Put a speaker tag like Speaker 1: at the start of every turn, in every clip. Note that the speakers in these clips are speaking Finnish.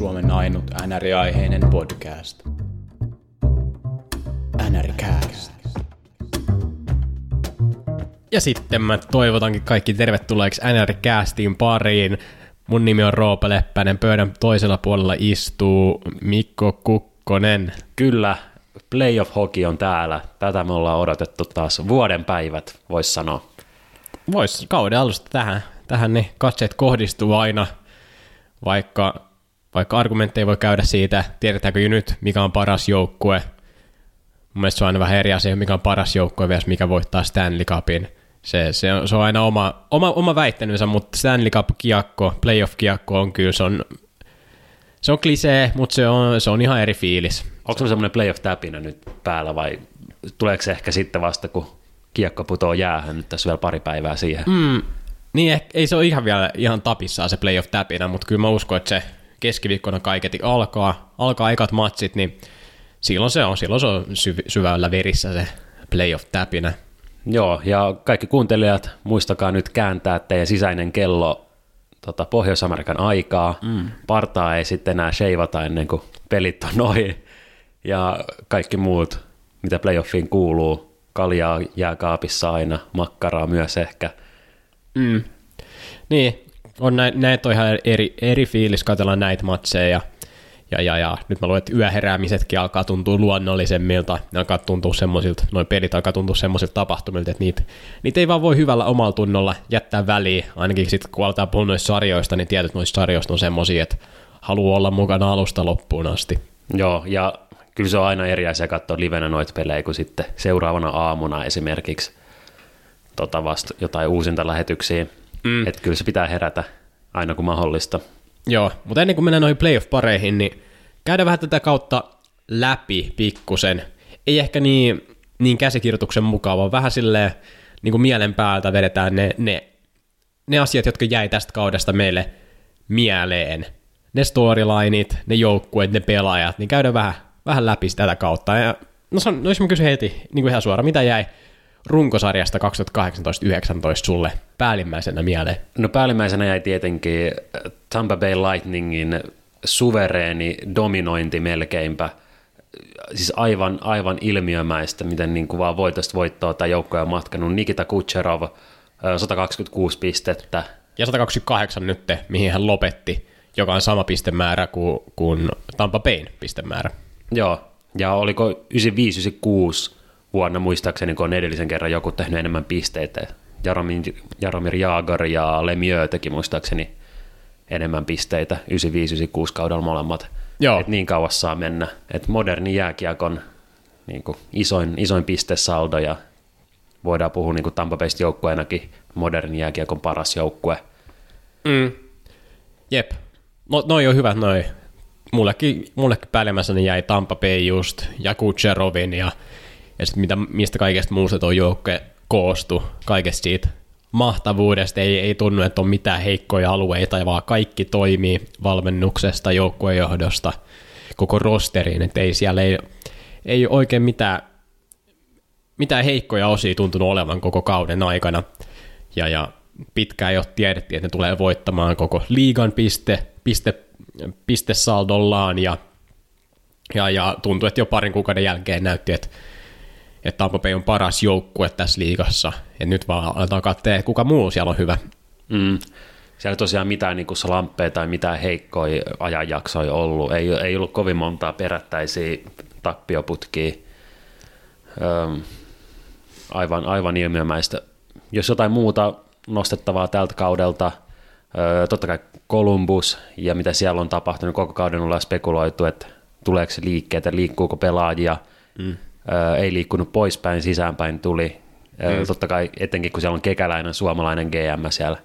Speaker 1: Suomen ainut NR-aiheinen podcast. NRCast.
Speaker 2: Ja sitten mä toivotankin kaikki tervetulleeksi NR-castiin pariin. Mun nimi on Roope Leppänen, pöydän toisella puolella istuu Mikko Kukkonen.
Speaker 3: Kyllä, playoff hockey on täällä. Tätä me ollaan odotettu taas vuoden päivät, voisi sanoa.
Speaker 2: Vois kauden alusta tähän, tähän niin katseet kohdistuu aina, vaikka, vaikka argumentteja voi käydä siitä, tiedetäänkö jo nyt, mikä on paras joukkue. Mun mielestä se on aina vähän eri asia, mikä on paras joukkue vielä, mikä voittaa Stanley Cupin. Se, se, on, se on aina oma, oma, oma väittelynsä, mutta Stanley Cup-kiekko, playoff-kiekko on kyllä, se on, se on klisee, mutta se on, se on ihan eri fiilis.
Speaker 3: Onko se semmoinen playoff-täpinä nyt päällä vai tuleeko se ehkä sitten vasta, kun kiekko putoo jäähän nyt tässä vielä pari päivää siihen?
Speaker 2: Mm, niin, ei se ole ihan vielä ihan tapissaan se playoff-täpinä, mutta kyllä mä uskon, että se keskiviikkona kaiketi alkaa, alkaa ekat matsit, niin silloin se on, silloin se on syv- syvällä verissä se playoff-täpinä.
Speaker 3: Joo, ja kaikki kuuntelijat, muistakaa nyt kääntää teidän sisäinen kello tota, Pohjois-Amerikan aikaa. Mm. Partaa ei sitten enää sheivata ennen kuin pelit on noin. Ja kaikki muut, mitä playoffiin kuuluu, kaljaa jääkaapissa aina, makkaraa myös ehkä.
Speaker 2: Mm. Niin, on nä- näitä on ihan eri, eri fiilis katsella näitä matseja ja, ja, ja, ja nyt mä luulen, että yöheräämisetkin alkaa tuntua luonnollisemmilta, ne alkaa tuntua semmoisilta, noin pelit alkaa tuntua semmoisilta tapahtumilta, että niitä, niitä ei vaan voi hyvällä omalla tunnolla jättää väliin, ainakin sitten kun aletaan puhua noista sarjoista, niin tietyt noista sarjoista on semmoisia, että haluaa olla mukana alusta loppuun asti.
Speaker 3: Joo, ja kyllä se on aina eri asia katsoa livenä noita pelejä kuin sitten seuraavana aamuna esimerkiksi tota vasta jotain uusinta lähetyksiä. Mm. Että kyllä se pitää herätä aina kun mahdollista.
Speaker 2: Joo, mutta ennen kuin mennään noihin playoff-pareihin, niin käydään vähän tätä kautta läpi pikkusen. Ei ehkä niin, niin käsikirjoituksen mukaan, vaan vähän silleen niin kuin mielen päältä vedetään ne, ne, ne asiat, jotka jäi tästä kaudesta meille mieleen. Ne storylineit, ne joukkueet, ne pelaajat, niin käydään vähän, vähän läpi tätä kautta. Ja, no, no jos mä kysyn heti niin kuin ihan suoraan, mitä jäi runkosarjasta 2018-2019 sulle päällimmäisenä mieleen?
Speaker 3: No päällimmäisenä jäi tietenkin Tampa Bay Lightningin suvereeni dominointi melkeinpä. Siis aivan, aivan ilmiömäistä, miten niin kuin vaan voitosta voittoa tämä joukkoja on matkanut. Nikita Kucherov, 126 pistettä.
Speaker 2: Ja 128 nyt, mihin hän lopetti, joka on sama pistemäärä kuin, kuin Tampa Bayn pistemäärä.
Speaker 3: Joo, ja oliko 95-96 vuonna muistaakseni, kun on edellisen kerran joku tehnyt enemmän pisteitä. Jaromir, Jaromir Jaagar ja Lemieux teki muistaakseni enemmän pisteitä 95-96 kaudella molemmat.
Speaker 2: Joo.
Speaker 3: Et niin kauas saa mennä. Et moderni jääkiekon niin kuin isoin, isoin pistesaldo ja voidaan puhua niin kuin Tampa Baysta joukkueenakin moderni jääkiekon paras joukkue.
Speaker 2: Mm. Jep. No, noi on hyvät noi. Mullekin, mullekin päällimmäisenä jäi Tampa Bay just ja Kutcherovin ja ja sitten mitä, mistä kaikesta muusta tuo joukkue koostui, kaikesta siitä mahtavuudesta, ei, ei tunnu, että on mitään heikkoja alueita, vaan kaikki toimii valmennuksesta, joukkuejohdosta, koko rosteriin, että ei siellä ei, ei oikein mitään, mitään heikkoja osia tuntunut olevan koko kauden aikana, ja, ja pitkään jo tiedettiin, että ne tulee voittamaan koko liigan piste, piste, pistesaldollaan, ja, ja, ja tuntui, että jo parin kuukauden jälkeen näytti, että että Tampa Bay on paras joukkue tässä liigassa, ja nyt vaan aletaan katsoa, kuka muu siellä on hyvä.
Speaker 3: Mm. Siellä ei tosiaan mitään niin slamppeja tai mitään heikkoja ajanjaksoja ollut. Ei, ei ollut kovin montaa perättäisiä tappioputkia. Öm, aivan, aivan ilmiömäistä. Jos jotain muuta nostettavaa tältä kaudelta, öö, totta kai Columbus ja mitä siellä on tapahtunut, koko kauden ollaan spekuloitu, että tuleeko liikkeet, liikkuuko pelaajia, mm ei liikkunut poispäin, sisäänpäin tuli. Mm. Totta kai etenkin kun siellä on kekäläinen suomalainen GM siellä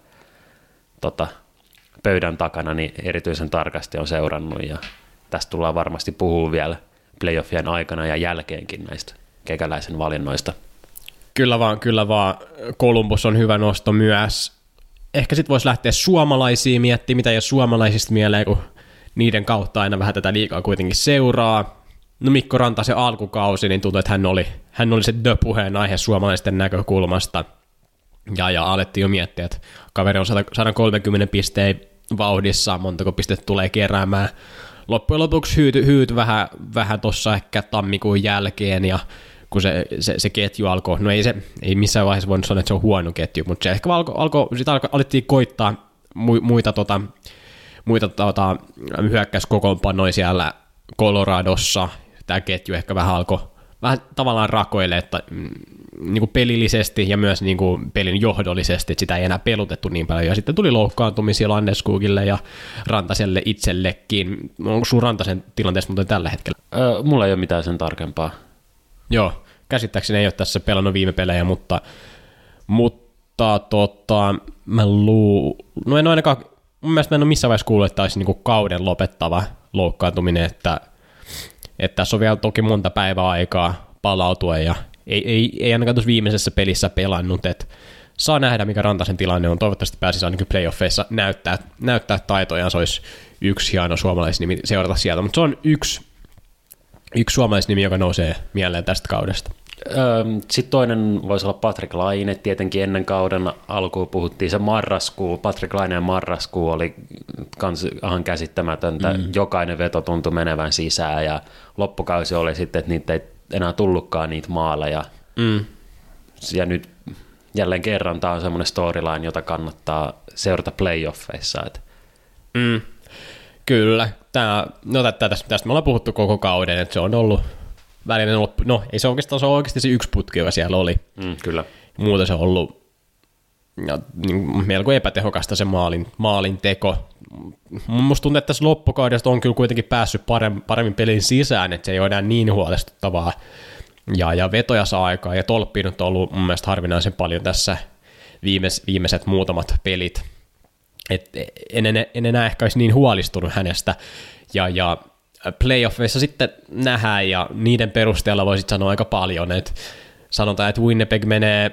Speaker 3: tota, pöydän takana, niin erityisen tarkasti on seurannut ja tästä tullaan varmasti puhua vielä playoffien aikana ja jälkeenkin näistä kekäläisen valinnoista.
Speaker 2: Kyllä vaan, kyllä vaan. Columbus on hyvä nosto myös. Ehkä sitten voisi lähteä suomalaisiin miettimään, mitä jos suomalaisista mieleen, kun niiden kautta aina vähän tätä liikaa kuitenkin seuraa no Mikko se alkukausi, niin tuntui, että hän oli, hän oli se the aihe suomalaisten näkökulmasta. Ja, ja alettiin jo miettiä, että kaveri on 130 pisteen vauhdissa, montako pistettä tulee keräämään loppujen lopuksi hyyty, hyyty vähän, vähän tuossa ehkä tammikuun jälkeen ja kun se, se, se ketju alkoi, no ei se ei missään vaiheessa voinut sanoa, että se on huono ketju, mutta se ehkä alkoi, alko, sitä alko, alettiin koittaa mu, muita, tota, muita tota, hyökkäyskokoonpanoja siellä Coloradossa, tämä ketju ehkä vähän alkoi vähän tavallaan rakoille, että mm, niin kuin pelillisesti ja myös niin kuin pelin johdollisesti, että sitä ei enää pelutettu niin paljon. Ja sitten tuli loukkaantumisia Landeskugille ja Rantaselle itsellekin. Onko sun Rantasen tilanteessa muuten tällä hetkellä?
Speaker 3: Öö, mulla ei ole mitään sen tarkempaa.
Speaker 2: Joo, käsittääkseni ei ole tässä pelannut viime pelejä, mutta, mutta tota, mä luu... No en ainakaan, mun mielestä mä en ole missään vaiheessa kuullut, että olisi niin kuin kauden lopettava loukkaantuminen, että, että tässä on vielä toki monta päivää aikaa palautua ja ei, ei, ei ainakaan tuossa viimeisessä pelissä pelannut, että saa nähdä, mikä Rantasen tilanne on. Toivottavasti pääsisi ainakin playoffeissa näyttää, näyttää taitojaan. Se olisi yksi hieno suomalaisnimi seurata sieltä, mutta se on yksi, yksi suomalaisnimi, joka nousee mieleen tästä kaudesta.
Speaker 3: Sitten toinen voisi olla Patrick Laine. Tietenkin ennen kauden alkuun puhuttiin se marraskuu. Patrick Laineen marraskuu oli kans ihan käsittämätöntä. Mm. Jokainen veto tuntui menevän sisään ja loppukausi oli sitten, että niitä ei enää tullutkaan niitä maaleja. Mm. Ja nyt jälleen kerran tämä on semmoinen storyline, jota kannattaa seurata playoffeissa. Että.
Speaker 2: Mm. Kyllä. Tämä, no tästä, tästä me ollaan puhuttu koko kauden, että se on ollut välinen loppu. No ei se oikeastaan, se on oikeasti se yksi putki, joka siellä oli.
Speaker 3: Mm, kyllä.
Speaker 2: Muuten se on ollut ja, niin, melko epätehokasta se maalin, maalin teko. Musta tuntuu, että tässä loppukaudesta on kyllä kuitenkin päässyt paremmin, paremmin pelin sisään, että se ei ole enää niin huolestuttavaa. Ja, ja vetoja saa aikaa, ja tolppiinut on ollut mun mielestä harvinaisen paljon tässä viimeis, viimeiset muutamat pelit. Et en, en, en enää ehkä olisi niin huolistunut hänestä. Ja, ja playoffeissa sitten nähdään, ja niiden perusteella voisit sanoa aika paljon, että sanotaan, että Winnipeg menee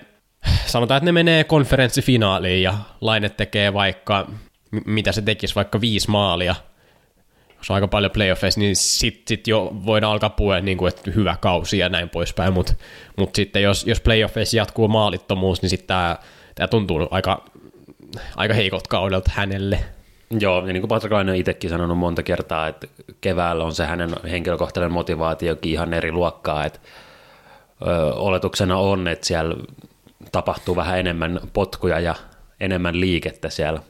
Speaker 2: sanotaan, että ne menee konferenssifinaaliin ja Laine tekee vaikka, mitä se tekisi, vaikka viisi maalia, se on aika paljon playoffeissa, niin sitten sit jo voidaan alkaa puhua, niin kuin, että hyvä kausi ja näin poispäin, mutta mut sitten jos, jos playoffeissa jatkuu maalittomuus, niin sitten tämä tuntuu aika, aika heikot kaudelta hänelle.
Speaker 3: Joo, ja niin kuin Patrick Laine on itsekin sanonut monta kertaa, että keväällä on se hänen henkilökohtainen motivaatiokin ihan eri luokkaa, että ö, oletuksena on, että siellä tapahtuu vähän enemmän potkuja ja enemmän liikettä siellä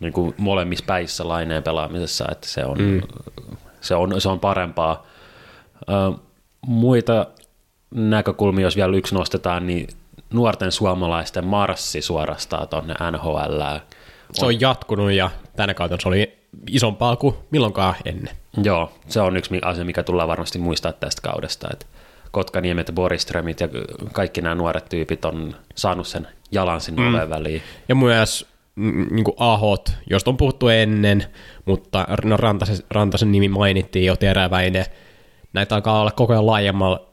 Speaker 3: niin kuin molemmissa päissä laineen pelaamisessa, että se on, mm. se on, se on parempaa. Ö, muita näkökulmia, jos vielä yksi nostetaan, niin nuorten suomalaisten marssi suorastaan tuonne NHL.
Speaker 2: Se on jatkunut ja tänä kautta se oli isompaa kuin milloinkaan ennen.
Speaker 3: Joo, se on yksi asia, mikä tullaan varmasti muistaa tästä kaudesta, että Kotkaniemet, Boriströmit ja kaikki nämä nuoret tyypit on saanut sen jalan sinne mm. väliin.
Speaker 2: Ja myös niin kuin ahot, josta on puhuttu ennen, mutta no Rantasen, Rantasen nimi mainittiin jo teräväinen. Näitä alkaa olla koko ajan laajemmalla,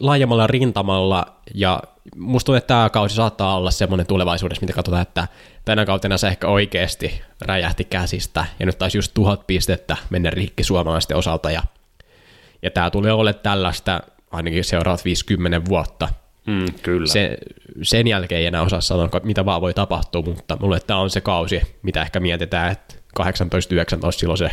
Speaker 2: laajemmalla rintamalla, ja musta tuntuu, että tämä kausi saattaa olla semmoinen tulevaisuudessa, mitä katsotaan, että tänä kautena se ehkä oikeasti räjähti käsistä, ja nyt taisi just tuhat pistettä mennä rikki suomalaisten osalta, ja, ja tämä tulee olemaan tällaista ainakin seuraavat 50 vuotta.
Speaker 3: Mm, kyllä.
Speaker 2: Se, sen jälkeen ei enää osaa sanoa, mitä vaan voi tapahtua, mutta mulle tämä on se kausi, mitä ehkä mietitään, että 18-19 silloin se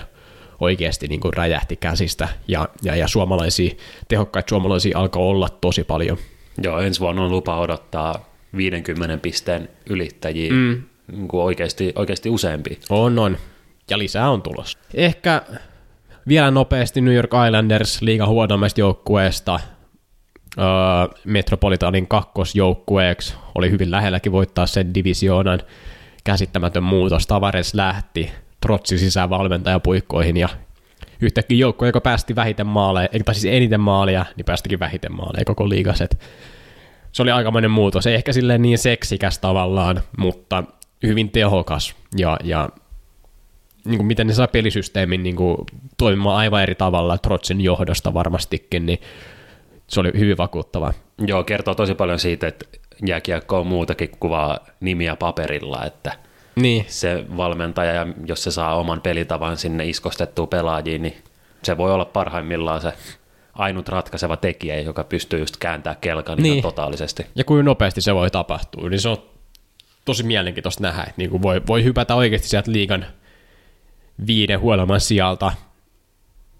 Speaker 2: oikeasti niin kuin räjähti käsistä ja, ja, ja suomalaisia, tehokkaita suomalaisia alkoi olla tosi paljon.
Speaker 3: Joo, ensi vuonna on lupa odottaa 50 pisteen ylittäjiä mm. niin kuin oikeasti, oikeasti useampi.
Speaker 2: On, on. Ja lisää on tulossa. Ehkä vielä nopeasti New York Islanders liiga huonommasta joukkueesta öö, Metropolitanin kakkosjoukkueeksi. Oli hyvin lähelläkin voittaa sen divisioonan. Käsittämätön muutos. Tavares lähti trotsi sisään valmentajapuikkoihin ja yhtäkkiä joukkue, joka päästi vähiten maaleja, tai siis eniten maaleja, niin päästikin vähiten maaleja koko liigaset. Se oli aikamoinen muutos. Ei ehkä silleen niin seksikäs tavallaan, mutta hyvin tehokas ja, ja niin kuin miten ne saa pelisysteemin niin kuin, toimimaan aivan eri tavalla Trotsin johdosta varmastikin, niin se oli hyvin vakuuttava.
Speaker 3: Joo, kertoo tosi paljon siitä, että jääkiekko on muutakin kuvaa nimiä paperilla, että
Speaker 2: niin.
Speaker 3: se valmentaja, jos se saa oman pelitavan sinne iskostettua pelaajiin, niin se voi olla parhaimmillaan se ainut ratkaiseva tekijä, joka pystyy just kääntämään kelkan niin. totaalisesti.
Speaker 2: Ja kuin nopeasti se voi tapahtua, niin se on tosi mielenkiintoista nähdä, että niin kuin voi, voi hypätä oikeasti sieltä liigan viiden huonomman sijalta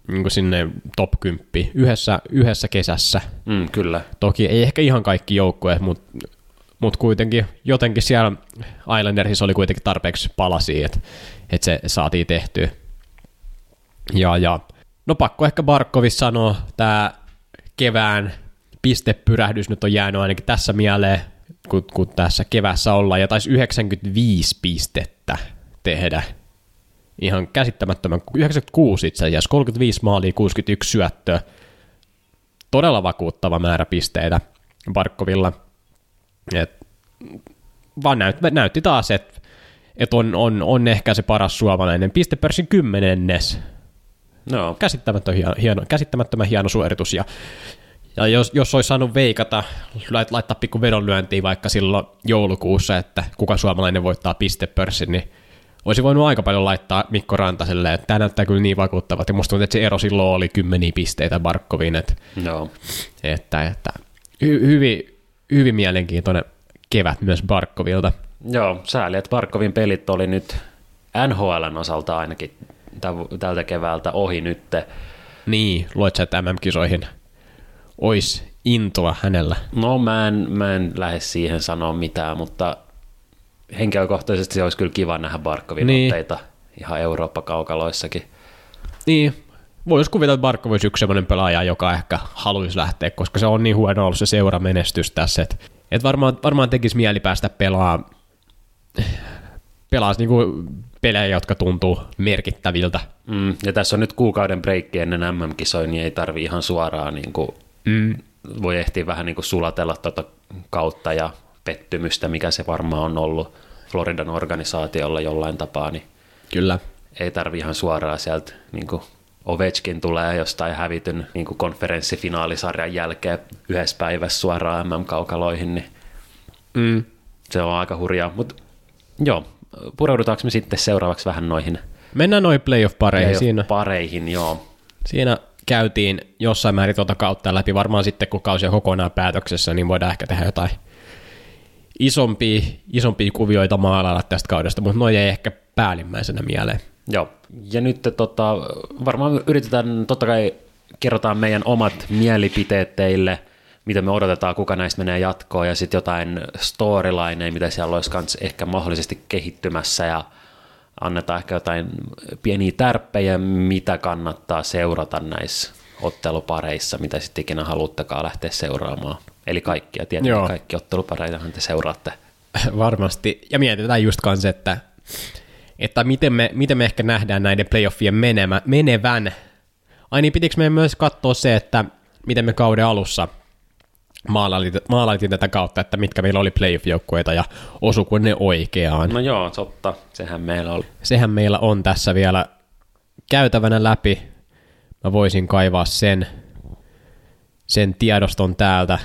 Speaker 2: niin kuin sinne top 10 yhdessä, yhdessä kesässä.
Speaker 3: Mm, kyllä.
Speaker 2: Toki ei ehkä ihan kaikki joukkueet, mutta mut kuitenkin jotenkin siellä Islandersissa oli kuitenkin tarpeeksi palasia, että et se saatiin tehtyä. Ja, ja no pakko ehkä Barkovissa sanoa, tämä kevään pistepyrähdys nyt on jäänyt ainakin tässä mieleen, kun, kun tässä kevässä ollaan, ja taisi 95 pistettä tehdä. Ihan käsittämättömän, 96 itse asiassa, 35 maalia, 61 syöttöä. Todella vakuuttava määrä pisteitä Barkovilla. Et, vaan näyt, näytti taas, että et on, on, on, ehkä se paras suomalainen. Pistepörssin kymmenennes.
Speaker 3: No.
Speaker 2: Käsittämättömän hieno, hieno, käsittämättömän hieno suoritus. Ja ja jos, jos olisi saanut veikata, laittaa pikku vedonlyöntiin vaikka silloin joulukuussa, että kuka suomalainen voittaa pistepörssin, niin olisi voinut aika paljon laittaa Mikko Rantaselle, että tämä näyttää kyllä niin vakuuttavat, ja musta tuntuu, että se ero silloin oli kymmeniä pisteitä Barkoviin, että,
Speaker 3: no.
Speaker 2: että, että hy, hyvin, hyvin mielenkiintoinen kevät myös Barkovilta.
Speaker 3: Joo, sääli, että Barkovin pelit oli nyt NHLn osalta ainakin tältä keväältä ohi nytte.
Speaker 2: Niin, luet sä, että MM-kisoihin olisi intoa hänellä?
Speaker 3: No mä en, mä en lähde siihen sanoa mitään, mutta henkilökohtaisesti se olisi kyllä kiva nähdä Barkovin niin. otteita ihan Eurooppa-kaukaloissakin.
Speaker 2: Niin, voisi kuvitella, että Barkov olisi yksi sellainen pelaaja, joka ehkä haluaisi lähteä, koska se on niin huono ollut se seura menestys tässä, että et varmaan, varmaan tekisi mieli päästä pelaa, pelaa niinku pelejä, jotka tuntuu merkittäviltä.
Speaker 3: Mm, ja tässä on nyt kuukauden breikki ennen MM-kisoja, niin ei tarvi ihan suoraan niin kuin mm. voi ehtiä vähän niin kuin sulatella tuota kautta ja pettymystä, mikä se varmaan on ollut Floridan organisaatiolla jollain tapaa, niin
Speaker 2: Kyllä.
Speaker 3: ei tarvi ihan suoraan sieltä niin kuin Ovechkin tulee jostain hävityn niin kuin konferenssifinaalisarjan jälkeen yhdessä päivässä suoraan MM-kaukaloihin, niin mm. se on aika hurjaa. Mutta joo, pureudutaanko me sitten seuraavaksi vähän noihin
Speaker 2: Mennään noihin playoff-pareihin
Speaker 3: playoff
Speaker 2: siinä.
Speaker 3: pareihin, joo.
Speaker 2: Siinä käytiin jossain määrin tuota kautta läpi. Varmaan sitten, kun kausi on kokonaan päätöksessä, niin voidaan ehkä tehdä jotain isompia, isompia kuvioita maalailla tästä kaudesta, mutta noin ei ehkä päällimmäisenä mieleen.
Speaker 3: Joo, ja nyt tota, varmaan yritetään, totta kai kerrotaan meidän omat mielipiteet teille, mitä me odotetaan, kuka näistä menee jatkoon, ja sitten jotain storylineja, mitä siellä olisi kans ehkä mahdollisesti kehittymässä, ja annetaan ehkä jotain pieniä tärppejä, mitä kannattaa seurata näissä ottelupareissa, mitä sitten ikinä haluttakaan lähteä seuraamaan. Eli kaikkia, tietenkin Joo. kaikki ottelupareitahan te seuraatte.
Speaker 2: Varmasti, ja mietitään just kanssa, että, että miten, me, miten me ehkä nähdään näiden playoffien menemä, menevän. Ai niin, pitikö meidän myös katsoa se, että miten me kauden alussa maalailtiin tätä kautta, että mitkä meillä oli playoff-joukkueita ja osuko ne oikeaan.
Speaker 3: No joo, totta. Sehän meillä oli.
Speaker 2: Sehän meillä on tässä vielä käytävänä läpi. Mä voisin kaivaa sen, sen tiedoston täältä,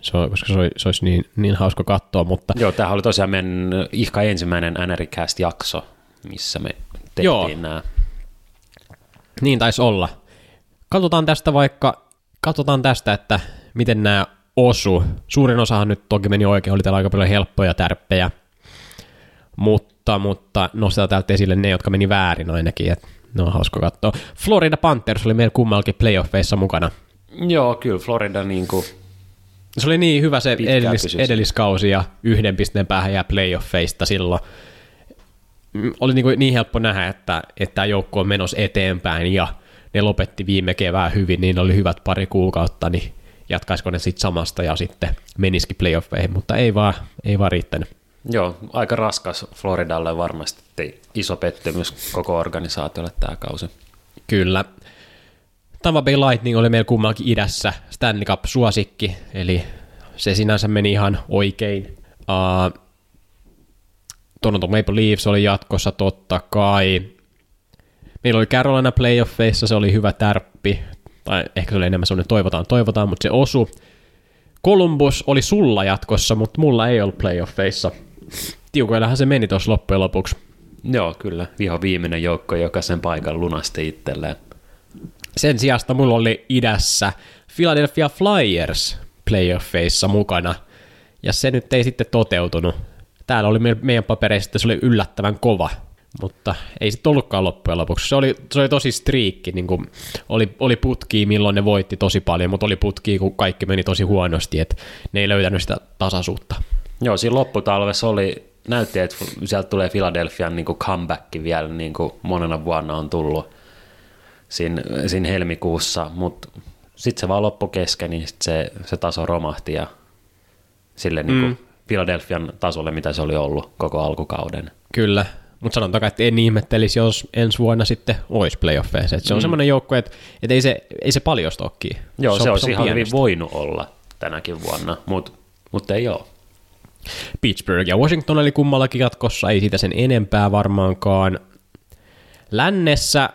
Speaker 2: se on, koska se, olisi, se olisi niin, niin hauska katsoa. Mutta...
Speaker 3: Joo, tämä oli tosiaan meidän ihka ensimmäinen NRCast-jakso, missä me tehtiin Joo. nämä.
Speaker 2: Niin taisi olla. Katsotaan tästä vaikka, katsotaan tästä, että miten nämä osu. Suurin osahan nyt toki meni oikein, oli täällä aika paljon helppoja tärppejä, mutta, mutta nostetaan täältä esille ne, jotka meni väärin ainakin, että ne on hauska katsoa. Florida Panthers oli meillä kummallakin playoffeissa mukana.
Speaker 3: Joo, kyllä Florida niin kuin
Speaker 2: se oli niin hyvä se edellis, edelliskausi ja yhden pisteen päähän jää playoffeista silloin. Mm, oli niin, kuin niin helppo nähdä, että, että tämä joukko on menossa eteenpäin ja ne lopetti viime kevään hyvin, niin oli hyvät pari kuukautta, niin jatkaisiko ne sitten samasta ja sitten menisikin playoffeihin, mutta ei vaan, ei vaan riittänyt.
Speaker 3: Joo, aika raskas Floridalle varmasti iso pettymys koko organisaatiolle tämä kausi.
Speaker 2: Kyllä. Tampa Bay Lightning oli meillä kummallakin idässä Stanley Cup-suosikki, eli se sinänsä meni ihan oikein. Uh, Toronto Maple Leafs oli jatkossa totta kai. Meillä oli Carolina playoffeissa, se oli hyvä tärppi tai ehkä se oli enemmän sellainen toivotaan, toivotaan, mutta se osu. Columbus oli sulla jatkossa, mutta mulla ei ollut playoffeissa. Tiukoillahan se meni tuossa loppujen lopuksi.
Speaker 3: Joo, kyllä. Viho viimeinen joukko, joka sen paikan lunasti itselleen.
Speaker 2: Sen sijasta mulla oli idässä Philadelphia Flyers playoffeissa mukana, ja se nyt ei sitten toteutunut. Täällä oli meidän papereissa, että se oli yllättävän kova, mutta ei sitten ollutkaan loppujen lopuksi. Se oli, se oli tosi striikki, niin kuin oli, oli putki, milloin ne voitti tosi paljon, mutta oli putki, kun kaikki meni tosi huonosti, että ne ei löytänyt sitä tasaisuutta.
Speaker 3: Joo, siinä lopputalvessa oli, näytti, että sieltä tulee Philadelphian niin kuin comeback vielä, niin kuin monena vuonna on tullut siinä, siinä helmikuussa, mutta sitten se vaan loppu kesken, niin sit se, se taso romahti ja sille niin kuin Philadelphian tasolle, mitä se oli ollut koko alkukauden.
Speaker 2: Kyllä, mutta sanotaan, että en ihmettelisi, jos ensi vuonna sitten olisi playoffeissa. Et se on mm. semmoinen joukko, että et ei, se, ei se paljon stokki.
Speaker 3: Joo, se, se olisi ihan hyvin voinut olla tänäkin vuonna, mutta mut ei ole.
Speaker 2: Pittsburgh ja Washington oli kummallakin jatkossa, ei siitä sen enempää varmaankaan. Lännessä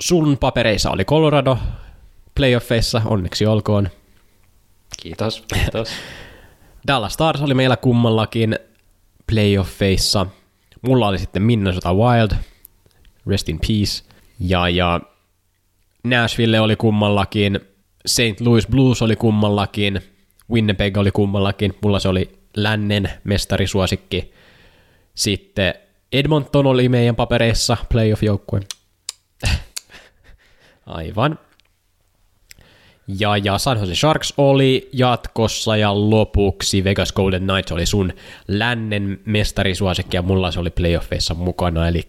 Speaker 2: sun papereissa oli Colorado playoffeissa, onneksi olkoon.
Speaker 3: Kiitos, kiitos.
Speaker 2: Dallas Stars oli meillä kummallakin playoffeissa. Mulla oli sitten Minnesota Wild, rest in peace. Ja, ja Nashville oli kummallakin, St. Louis Blues oli kummallakin, Winnipeg oli kummallakin, mulla se oli lännen mestarisuosikki. Sitten Edmonton oli meidän papereissa playoff-joukkue. Aivan. Ja, ja San Jose Sharks oli jatkossa ja lopuksi Vegas Golden Knights oli sun lännen mestarisuosikki ja mulla se oli playoffeissa mukana, eli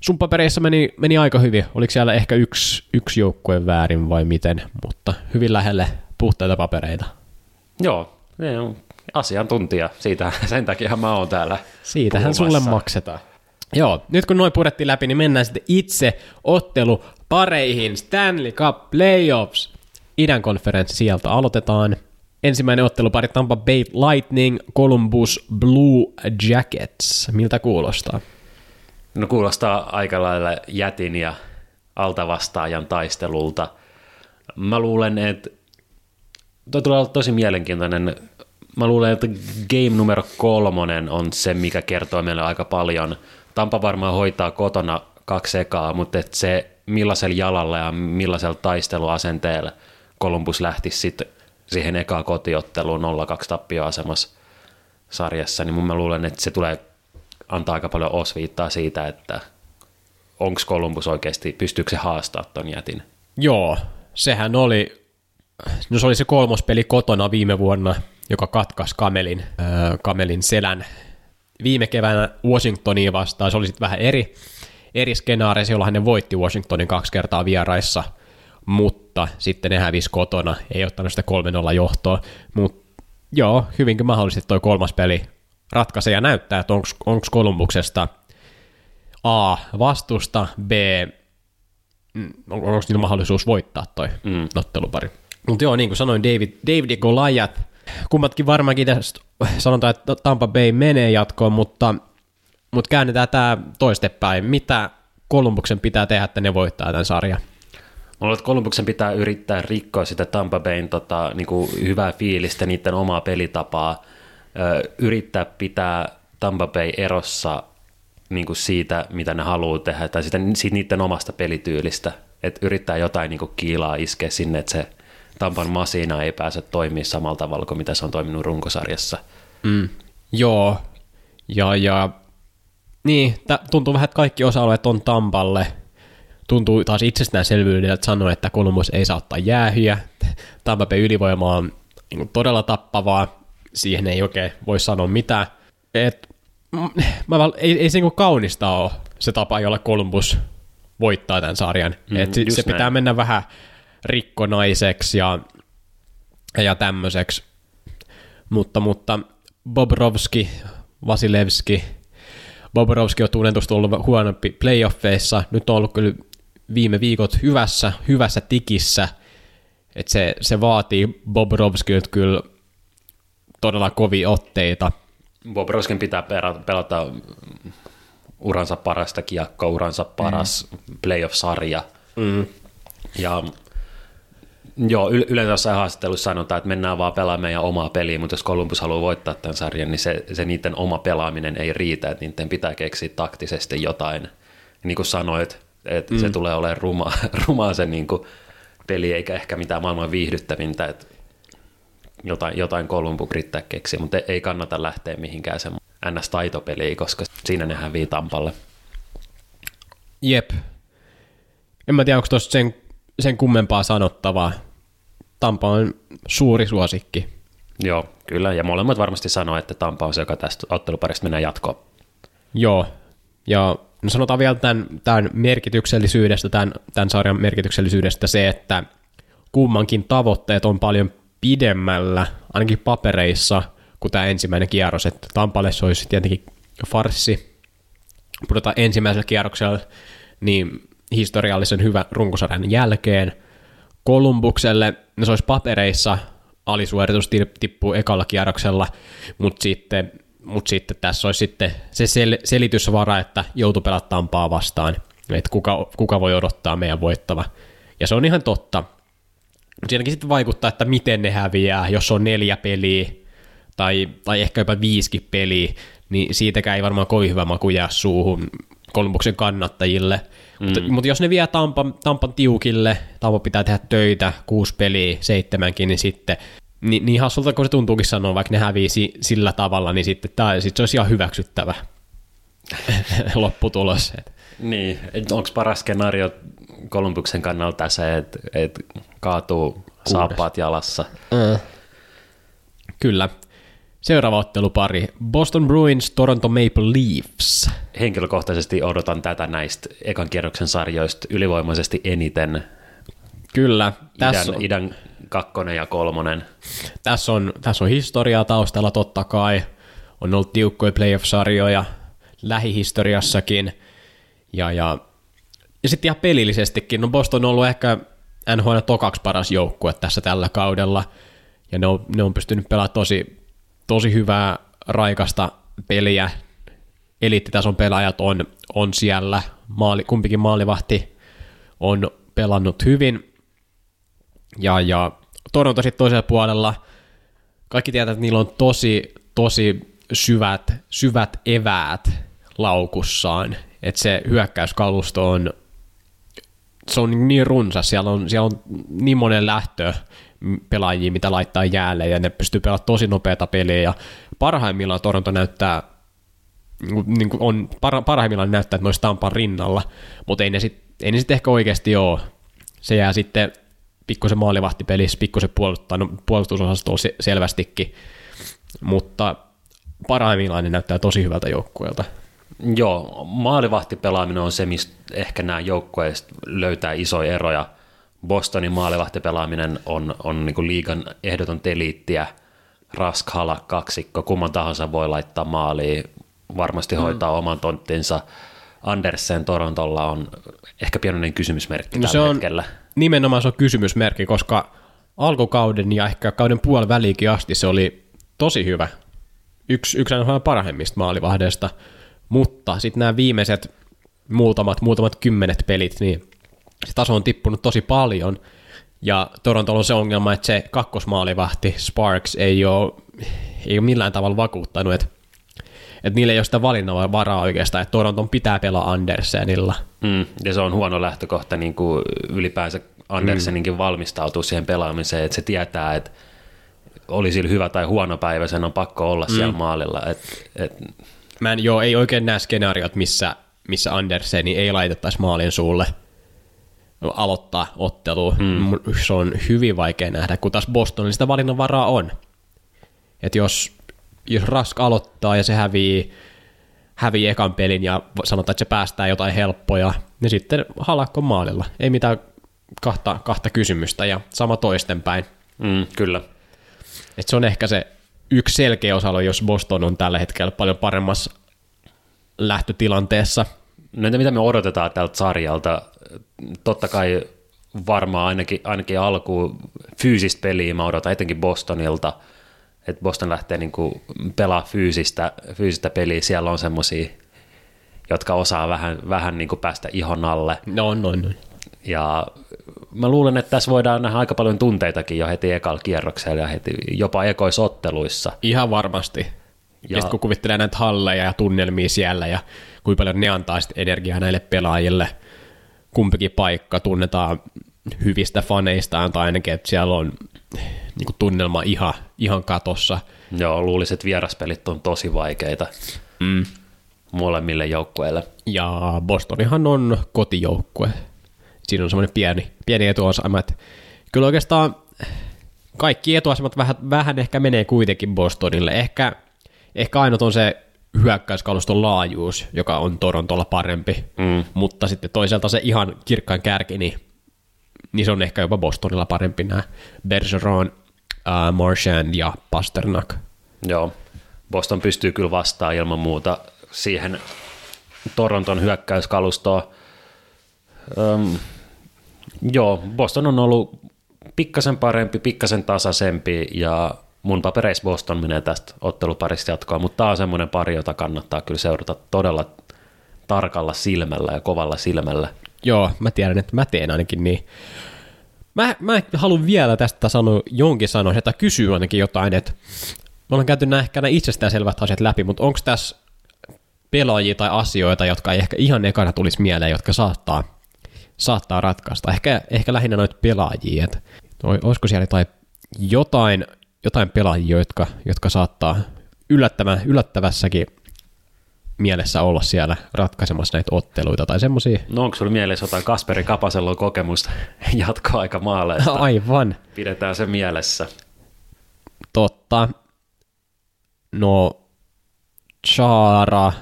Speaker 2: sun papereissa meni, meni aika hyvin. Oliko siellä ehkä yksi, yksi joukkue väärin vai miten, mutta hyvin lähelle puhtaita papereita.
Speaker 3: Joo, asiantuntija. Siitä, sen takia mä oon täällä
Speaker 2: Siitähän sulle maksetaan. Joo, nyt kun noin purettiin läpi, niin mennään sitten itse ottelupareihin. Stanley Cup Playoffs. Idän konferenssi sieltä aloitetaan. Ensimmäinen ottelupari Tampa Bay Lightning, Columbus Blue Jackets. Miltä kuulostaa?
Speaker 3: No kuulostaa aika lailla jätin ja altavastaajan taistelulta. Mä luulen, että Tuo tulee olla tosi mielenkiintoinen. Mä luulen, että game numero kolmonen on se, mikä kertoo meille aika paljon. Tampa varmaan hoitaa kotona kaksi ekaa, mutta et se millaisella jalalla ja millaisella taisteluasenteella Columbus lähti sitten siihen ekaan kotiotteluun 0-2 tappioasemassa sarjassa, niin mun mä luulen, että se tulee antaa aika paljon osviittaa siitä, että onko Columbus oikeasti, pystyykö se haastaa ton jätin?
Speaker 2: Joo, sehän oli no se oli se kolmos peli kotona viime vuonna, joka katkaisi Kamelin, äh, Kamelin selän viime keväänä Washingtonia vastaan. Se oli sitten vähän eri, eri skenaario, jolla ne voitti Washingtonin kaksi kertaa vieraissa, mutta sitten ne hävisi kotona, ei ottanut sitä 3-0 johtoa, mutta joo, hyvinkin mahdollisesti toi kolmas peli ratkaisee ja näyttää, että onko Kolumbuksesta A vastusta, B mm, onko niillä mahdollisuus voittaa toi mm. ottelupari. Mutta joo, niin kuin sanoin, David, David ja Goliath, kummatkin varmaankin tästä sanotaan, että Tampa Bay menee jatkoon, mutta, mutta käännetään tämä toistepäin. Mitä Kolumbuksen pitää tehdä, että ne voittaa tämän sarjan?
Speaker 3: Mulla että Kolumbuksen pitää yrittää rikkoa sitä Tampa Bayn tota, niin kuin hyvää fiilistä, niiden omaa pelitapaa, ö, yrittää pitää Tampa Bay erossa niin kuin siitä, mitä ne haluaa tehdä, tai siitä, siitä niiden omasta pelityylistä. että yrittää jotain niin kuin kiilaa iskeä sinne, että se Tampan masina ei pääse toimimaan samalla tavalla kuin mitä se on toiminut runkosarjassa.
Speaker 2: Mm. Joo, ja, ja niin, tuntuu vähän, että kaikki osa-alueet on Tampalle. Tuntuu taas itsestäänselvyydeltä sanoa, että Columbus ei saa ottaa jäähyjä. Tampa Bay ylivoima on niin todella tappavaa. Siihen ei oikein voi sanoa mitään. Et, mä, ei, ei se niin kaunista ole se tapa, jolla Columbus voittaa tämän sarjan. Mm, Et se, se pitää mennä vähän rikkonaiseksi ja, ja tämmöiseksi. Mutta, mutta Bobrovski, Vasilevski, Bobrovski on tunnetusti ollut huonompi playoffeissa, nyt on ollut kyllä viime viikot hyvässä, hyvässä tikissä, että se, se vaatii Bobrovskilta kyllä todella kovia otteita.
Speaker 3: Bobrovskin pitää pelata uransa parasta kiekkoa, uransa paras mm. playoff-sarja. Mm. Ja Joo, yleensä jossain haastattelussa sanotaan, että mennään vaan pelaamaan meidän omaa peliä, mutta jos Columbus haluaa voittaa tämän sarjan, niin se, se niiden oma pelaaminen ei riitä, että niiden pitää keksiä taktisesti jotain. Niin kuin sanoit, että mm. se tulee olemaan ruma, ruma se niin kuin peli, eikä ehkä mitään maailman viihdyttävintä, että jotain, jotain Columbus yrittää keksiä, mutta ei kannata lähteä mihinkään sen ns-taitopeliin, koska siinä ne hävii Tampalle.
Speaker 2: Jep. En mä tiedä, onko tuossa sen, sen kummempaa sanottavaa. Tampa on suuri suosikki.
Speaker 3: Joo, kyllä. Ja molemmat varmasti sanoo, että Tampa on se, joka tästä otteluparista menee jatkoon.
Speaker 2: Joo. Ja no sanotaan vielä tämän, tämän merkityksellisyydestä, tämän, tämän sarjan merkityksellisyydestä se, että kummankin tavoitteet on paljon pidemmällä, ainakin papereissa, kuin tämä ensimmäinen kierros. Että Tampalle se olisi tietenkin farssi. Pudotaan ensimmäisellä kierroksella niin historiallisen hyvän runkosarjan jälkeen. Kolumbukselle no se olisi papereissa alisuoritus tippuu ekalla kierroksella, mutta sitten, mut sitten tässä olisi sitten se sel- selitysvara, että joutuu pelata Tampaa vastaan, että kuka, kuka voi odottaa meidän voittava. Ja se on ihan totta. Siinäkin sitten vaikuttaa, että miten ne häviää, jos on neljä peliä tai, tai ehkä jopa viisikin peliä, niin siitäkään ei varmaan kovin hyvä maku jää suuhun Kolumbuksen kannattajille. Mm. Mutta, mutta jos ne vie Tampan, Tampan tiukille, Tampa pitää tehdä töitä, kuusi peliä, seitsemänkin, niin sitten niin, niin hassulta kun se tuntuukin sanoa, vaikka ne hävisi sillä tavalla, niin sitten tää, sit se olisi ihan hyväksyttävä lopputulos.
Speaker 3: Niin, onko paras skenaario Kolumbuksen kannalta se, että, että kaatuu Kuudes. saappaat jalassa? Mm.
Speaker 2: Kyllä. Seuraava ottelupari. Boston Bruins, Toronto Maple Leafs.
Speaker 3: Henkilökohtaisesti odotan tätä näistä ekan kierroksen sarjoista ylivoimaisesti eniten.
Speaker 2: Kyllä.
Speaker 3: Tässä idän, on, idän kakkonen ja kolmonen.
Speaker 2: Tässä on, tässä on historiaa taustalla totta kai. On ollut tiukkoja playoff-sarjoja lähihistoriassakin. Ja, ja, ja sitten ihan pelillisestikin. No Boston on ollut ehkä NHL tokaksi paras joukkue tässä tällä kaudella. Ja ne on, ne on pystynyt pelaamaan tosi, tosi hyvää raikasta peliä. Eliittitason pelaajat on, on siellä. Maali, kumpikin maalivahti on pelannut hyvin. Ja, ja Toronto sitten toisella puolella, kaikki tietää, että niillä on tosi, tosi syvät, syvät eväät laukussaan, että se hyökkäyskalusto on, se on niin runsas, siellä on, siellä on niin monen lähtö pelaajia, mitä laittaa jäälle, ja ne pystyy pelaamaan tosi nopeata peliä, ja parhaimmillaan Toronto näyttää, niin kuin on, parhaimmillaan näyttää, että noista Tampan rinnalla, mutta ei ne sitten sit ehkä oikeasti ole. Se jää sitten pikkusen maalivahtipelissä, pikkusen puolustaa, no, puolustusosastolla selvästikin, mutta parhaimmillaan ne näyttää tosi hyvältä joukkueelta.
Speaker 3: Joo, maalivahtipelaaminen on se, mistä ehkä nämä joukkueet löytää isoja eroja. Bostonin maalivahtipelaaminen on, on niin liigan ehdoton teliittiä, Rask, Halak, kaksikko, kumman tahansa voi laittaa maaliin, varmasti mm. hoitaa oman tonttinsa. Andersen Torontolla on ehkä pienoinen kysymysmerkki no tällä
Speaker 2: se on,
Speaker 3: hetkellä.
Speaker 2: Nimenomaan se on kysymysmerkki, koska alkukauden ja ehkä kauden puolen väliinkin asti se oli tosi hyvä. Yksi, yksi aina parhaimmista maalivahdeista, mutta sitten nämä viimeiset muutamat, muutamat kymmenet pelit, niin se taso on tippunut tosi paljon, ja Torontolla on se ongelma, että se kakkosmaalivahti Sparks ei ole, ei ole millään tavalla vakuuttanut, että että niillä ei ole sitä valinnanvaraa varaa oikeastaan, että Toronton pitää pelaa Andersenilla.
Speaker 3: Mm, ja se on huono lähtökohta niin kuin ylipäänsä Anderseninkin mm. valmistautuu siihen pelaamiseen, että se tietää, että oli sillä hyvä tai huono päivä, sen on pakko olla mm. siellä maalilla. Et, et...
Speaker 2: Mä en, joo, ei oikein näe skenaariot, missä, missä Anderseni ei laitettaisi maalin suulle aloittaa ottelu. Mm. Se on hyvin vaikea nähdä, kun taas Bostonilla sitä valinnanvaraa on. Että jos jos Rask aloittaa ja se hävii, hävii ekan pelin ja sanotaan, että se päästää jotain helppoja, niin sitten halakko maalilla. Ei mitään kahta, kahta kysymystä ja sama toistenpäin.
Speaker 3: Mm, kyllä.
Speaker 2: Et se on ehkä se yksi selkeä osa jos Boston on tällä hetkellä paljon paremmassa lähtötilanteessa.
Speaker 3: No mitä me odotetaan tältä sarjalta? Totta kai varmaan ainakin, ainakin alkuun fyysistä peliä mä odotan etenkin Bostonilta – että Boston lähtee niin kuin pelaa fyysistä, fyysistä peliä, siellä on semmoisia, jotka osaa vähän, vähän niin kuin päästä ihon alle.
Speaker 2: No, no, no.
Speaker 3: Ja mä luulen, että tässä voidaan nähdä aika paljon tunteitakin jo heti ekalla kierroksella ja heti jopa ekoisotteluissa.
Speaker 2: Ihan varmasti. Ja, ja kun kuvittelee näitä halleja ja tunnelmia siellä ja kuinka paljon ne antaa sitten energiaa näille pelaajille, kumpikin paikka tunnetaan hyvistä faneistaan tai ainakin, että siellä on niin kuin tunnelma ihan, ihan katossa.
Speaker 3: Joo, luulisin, että vieraspelit on tosi vaikeita.
Speaker 2: Mm.
Speaker 3: molemmille joukkueille.
Speaker 2: Ja Bostonihan on kotijoukkue. Siinä on semmoinen pieni, pieni etuasema, että kyllä oikeastaan kaikki etuasemat vähän, vähän ehkä menee kuitenkin Bostonille. Ehkä, ehkä ainut on se hyökkäyskaluston laajuus, joka on Torontolla parempi, mm. mutta sitten toisaalta se ihan kirkkain kärki, niin, niin se on ehkä jopa Bostonilla parempi nämä Bergeron, uh, Marchand ja Pasternak.
Speaker 3: Joo, Boston pystyy kyllä vastaamaan ilman muuta siihen Toronton hyökkäyskalustoon. Öm, joo, Boston on ollut pikkasen parempi, pikkasen tasaisempi ja mun papereissa Boston menee tästä otteluparista jatkoa, mutta tämä on semmoinen pari, jota kannattaa kyllä seurata todella tarkalla silmällä ja kovalla silmällä.
Speaker 2: Joo, mä tiedän, että mä teen ainakin niin. Mä, mä haluan vielä tästä sanoa jonkin sanoa, että kysyy ainakin jotain, että me ollaan käyty nämä ehkä nämä itsestäänselvät asiat läpi, mutta onko tässä pelaajia tai asioita, jotka ei ehkä ihan ekana tulisi mieleen, jotka saattaa, saattaa ratkaista. Ehkä, ehkä lähinnä noita pelaajia, että olisiko siellä jotain, jotain, jotain pelaajia, jotka, jotka saattaa yllättävä, yllättävässäkin mielessä olla siellä ratkaisemassa näitä otteluita tai semmoisia.
Speaker 3: No onko sulla mielessä jotain Kasperi Kapasellon kokemusta jatkoaika maaleista?
Speaker 2: Aivan.
Speaker 3: Pidetään se mielessä.
Speaker 2: Totta. No, Chara.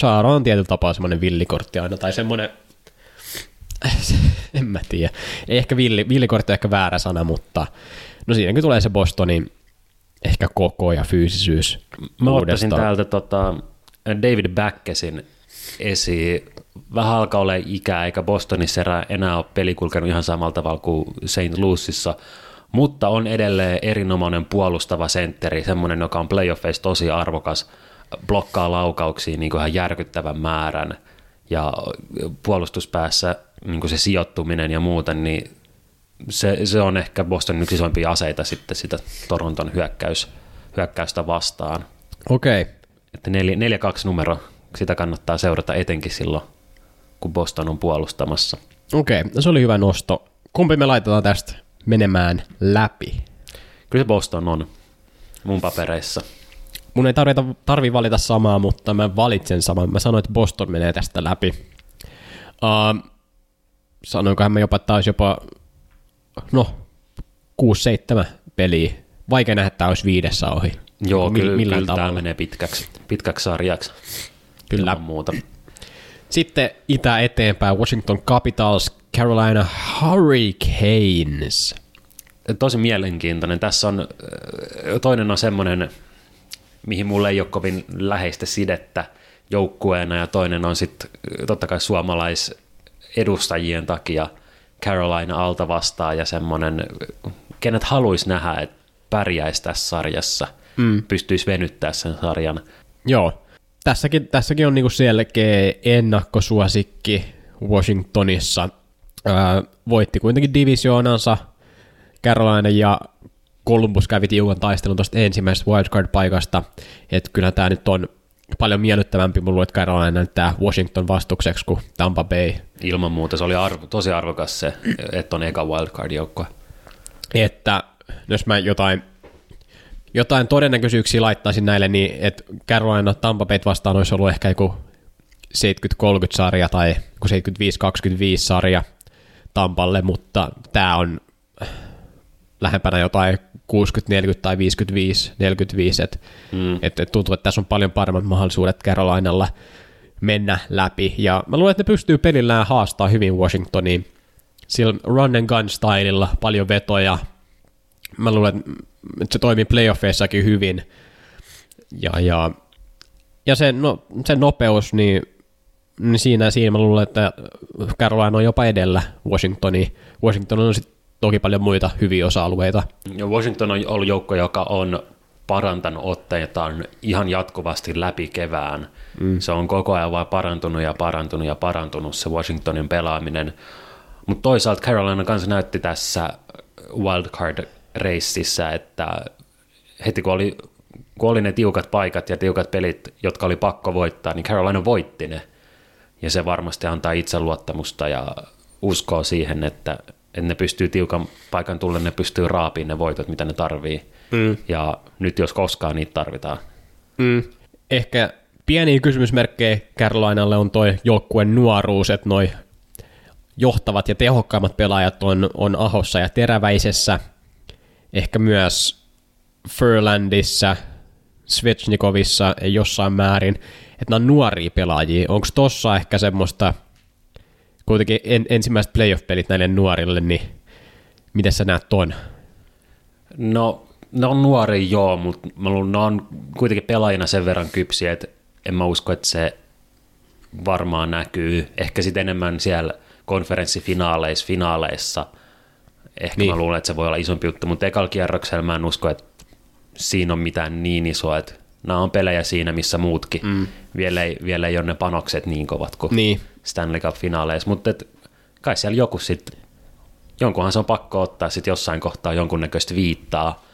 Speaker 2: Chara on tietyllä tapaa semmoinen villikortti aina, tai semmoinen, en mä tiedä. Ei ehkä villi, villikortti on ehkä väärä sana, mutta no siinäkin tulee se Bostonin ehkä koko ja fyysisyys.
Speaker 3: Mä ottaisin täältä tota, David Backesin esiin. Vähän alkaa olla ikää, eikä Bostonissa enää ole peli kulkenut ihan samalla tavalla kuin St. Louisissa, mutta on edelleen erinomainen puolustava sentteri, semmoinen, joka on playoffeissa tosi arvokas, blokkaa laukauksia niin kuin ihan järkyttävän määrän, ja puolustuspäässä niin kuin se sijoittuminen ja muuten, niin se, se on ehkä Bostonin yksi isoimpia aseita sitten sitä Toronton hyökkäys, hyökkäystä vastaan.
Speaker 2: Okei. Okay.
Speaker 3: Että 4-2 numero, sitä kannattaa seurata etenkin silloin, kun Boston on puolustamassa.
Speaker 2: Okei, okay. no se oli hyvä nosto. Kumpi me laitetaan tästä menemään läpi?
Speaker 3: Kyllä se Boston on mun papereissa.
Speaker 2: Mun ei tarvita, tarvi valita samaa, mutta mä valitsen saman. Mä sanoin, että Boston menee tästä läpi. Uh, sanoinkohan mä jopa, että olisi jopa, no, 6-7 peliä. Vaikea nähdä, että tämä olisi viidessä ohi.
Speaker 3: Joo, niin, kyllä, kyllä tämä menee pitkäksi, pitkäksi sarjaksi.
Speaker 2: Kyllä.
Speaker 3: Ilman muuta.
Speaker 2: Sitten itä eteenpäin Washington Capitals, Carolina Hurricanes.
Speaker 3: Tosi mielenkiintoinen. Tässä on, toinen on semmoinen, mihin mulle ei ole kovin läheistä sidettä joukkueena, ja toinen on sitten totta kai suomalais edustajien takia Carolina alta vastaan ja semmoinen, kenet haluaisi nähdä, että pärjäisi tässä sarjassa, mm. pystyisi venyttää sen sarjan.
Speaker 2: Joo, tässäkin, tässäkin on niinku selkeä ennakkosuosikki Washingtonissa. Öö, voitti kuitenkin divisioonansa Carolina ja Columbus kävi tiukan taistelun tuosta ensimmäisestä wildcard-paikasta, että kyllä tämä nyt on paljon miellyttävämpi mulle, että Carolina näyttää Washington vastukseksi kuin Tampa Bay.
Speaker 3: Ilman muuta se oli arvo, tosi arvokas se, että on eka wildcard-joukko.
Speaker 2: Että jos mä jotain, jotain todennäköisyyksiä laittaisin näille, niin että Carolina Tampa Bay vastaan olisi ollut ehkä joku 70-30 sarja tai 75-25 sarja Tampalle, mutta tämä on lähempänä jotain 60-40 tai 55-45, että mm. et, et tuntuu, että tässä on paljon paremmat mahdollisuudet Carolinalla mennä läpi, ja mä luulen, että ne pystyy pelillään haastaa hyvin Washingtoniin, sillä run and gun stylilla paljon vetoja, mä luulen, että se toimii playoffeissakin hyvin, ja, ja, ja se, no, se nopeus, niin, niin siinä, siinä mä luulen, että Carolina on jopa edellä Washingtoni. Washington on sitten toki paljon muita hyviä osa-alueita.
Speaker 3: Ja Washington on ollut joukko, joka on parantanut otteitaan ihan jatkuvasti läpi kevään. Mm. Se on koko ajan vaan parantunut ja parantunut ja parantunut se Washingtonin pelaaminen. Mutta toisaalta Carolina kanssa näytti tässä wildcard-reississä, että heti kun oli, kun oli ne tiukat paikat ja tiukat pelit, jotka oli pakko voittaa, niin Carolina voitti ne. Ja se varmasti antaa itseluottamusta ja uskoa siihen, että että ne pystyy tiukan paikan tulle, ne pystyy raapiin ne voitot, mitä ne tarvii. Mm. Ja nyt jos koskaan niitä tarvitaan.
Speaker 2: Mm. Ehkä pieniä kysymysmerkkejä Carolinalle on toi joukkueen nuoruus, että noi johtavat ja tehokkaimmat pelaajat on, on Ahossa ja Teräväisessä, ehkä myös Furlandissa, Svechnikovissa jossain määrin, että nämä on nuoria pelaajia. Onko tossa ehkä semmoista, kuitenkin en, ensimmäiset playoff-pelit näille nuorille, niin miten sä näet ton?
Speaker 3: No, ne on nuori joo, mutta ne on kuitenkin pelaajina sen verran kypsiä, että en mä usko, että se varmaan näkyy. Ehkä sitten enemmän siellä konferenssifinaaleissa, finaaleissa. Ehkä niin. mä luulen, että se voi olla isompi juttu, mutta ekalla kierroksella mä en usko, että siinä on mitään niin isoa, että nämä on pelejä siinä, missä muutkin. Mm. Vielä, ei, vielä ei ole ne panokset niin kovat kuin niin. Stanley Cup-finaaleissa, mutta et, kai siellä joku sitten, jonkunhan se on pakko ottaa sitten jossain kohtaa jonkunnäköistä viittaa.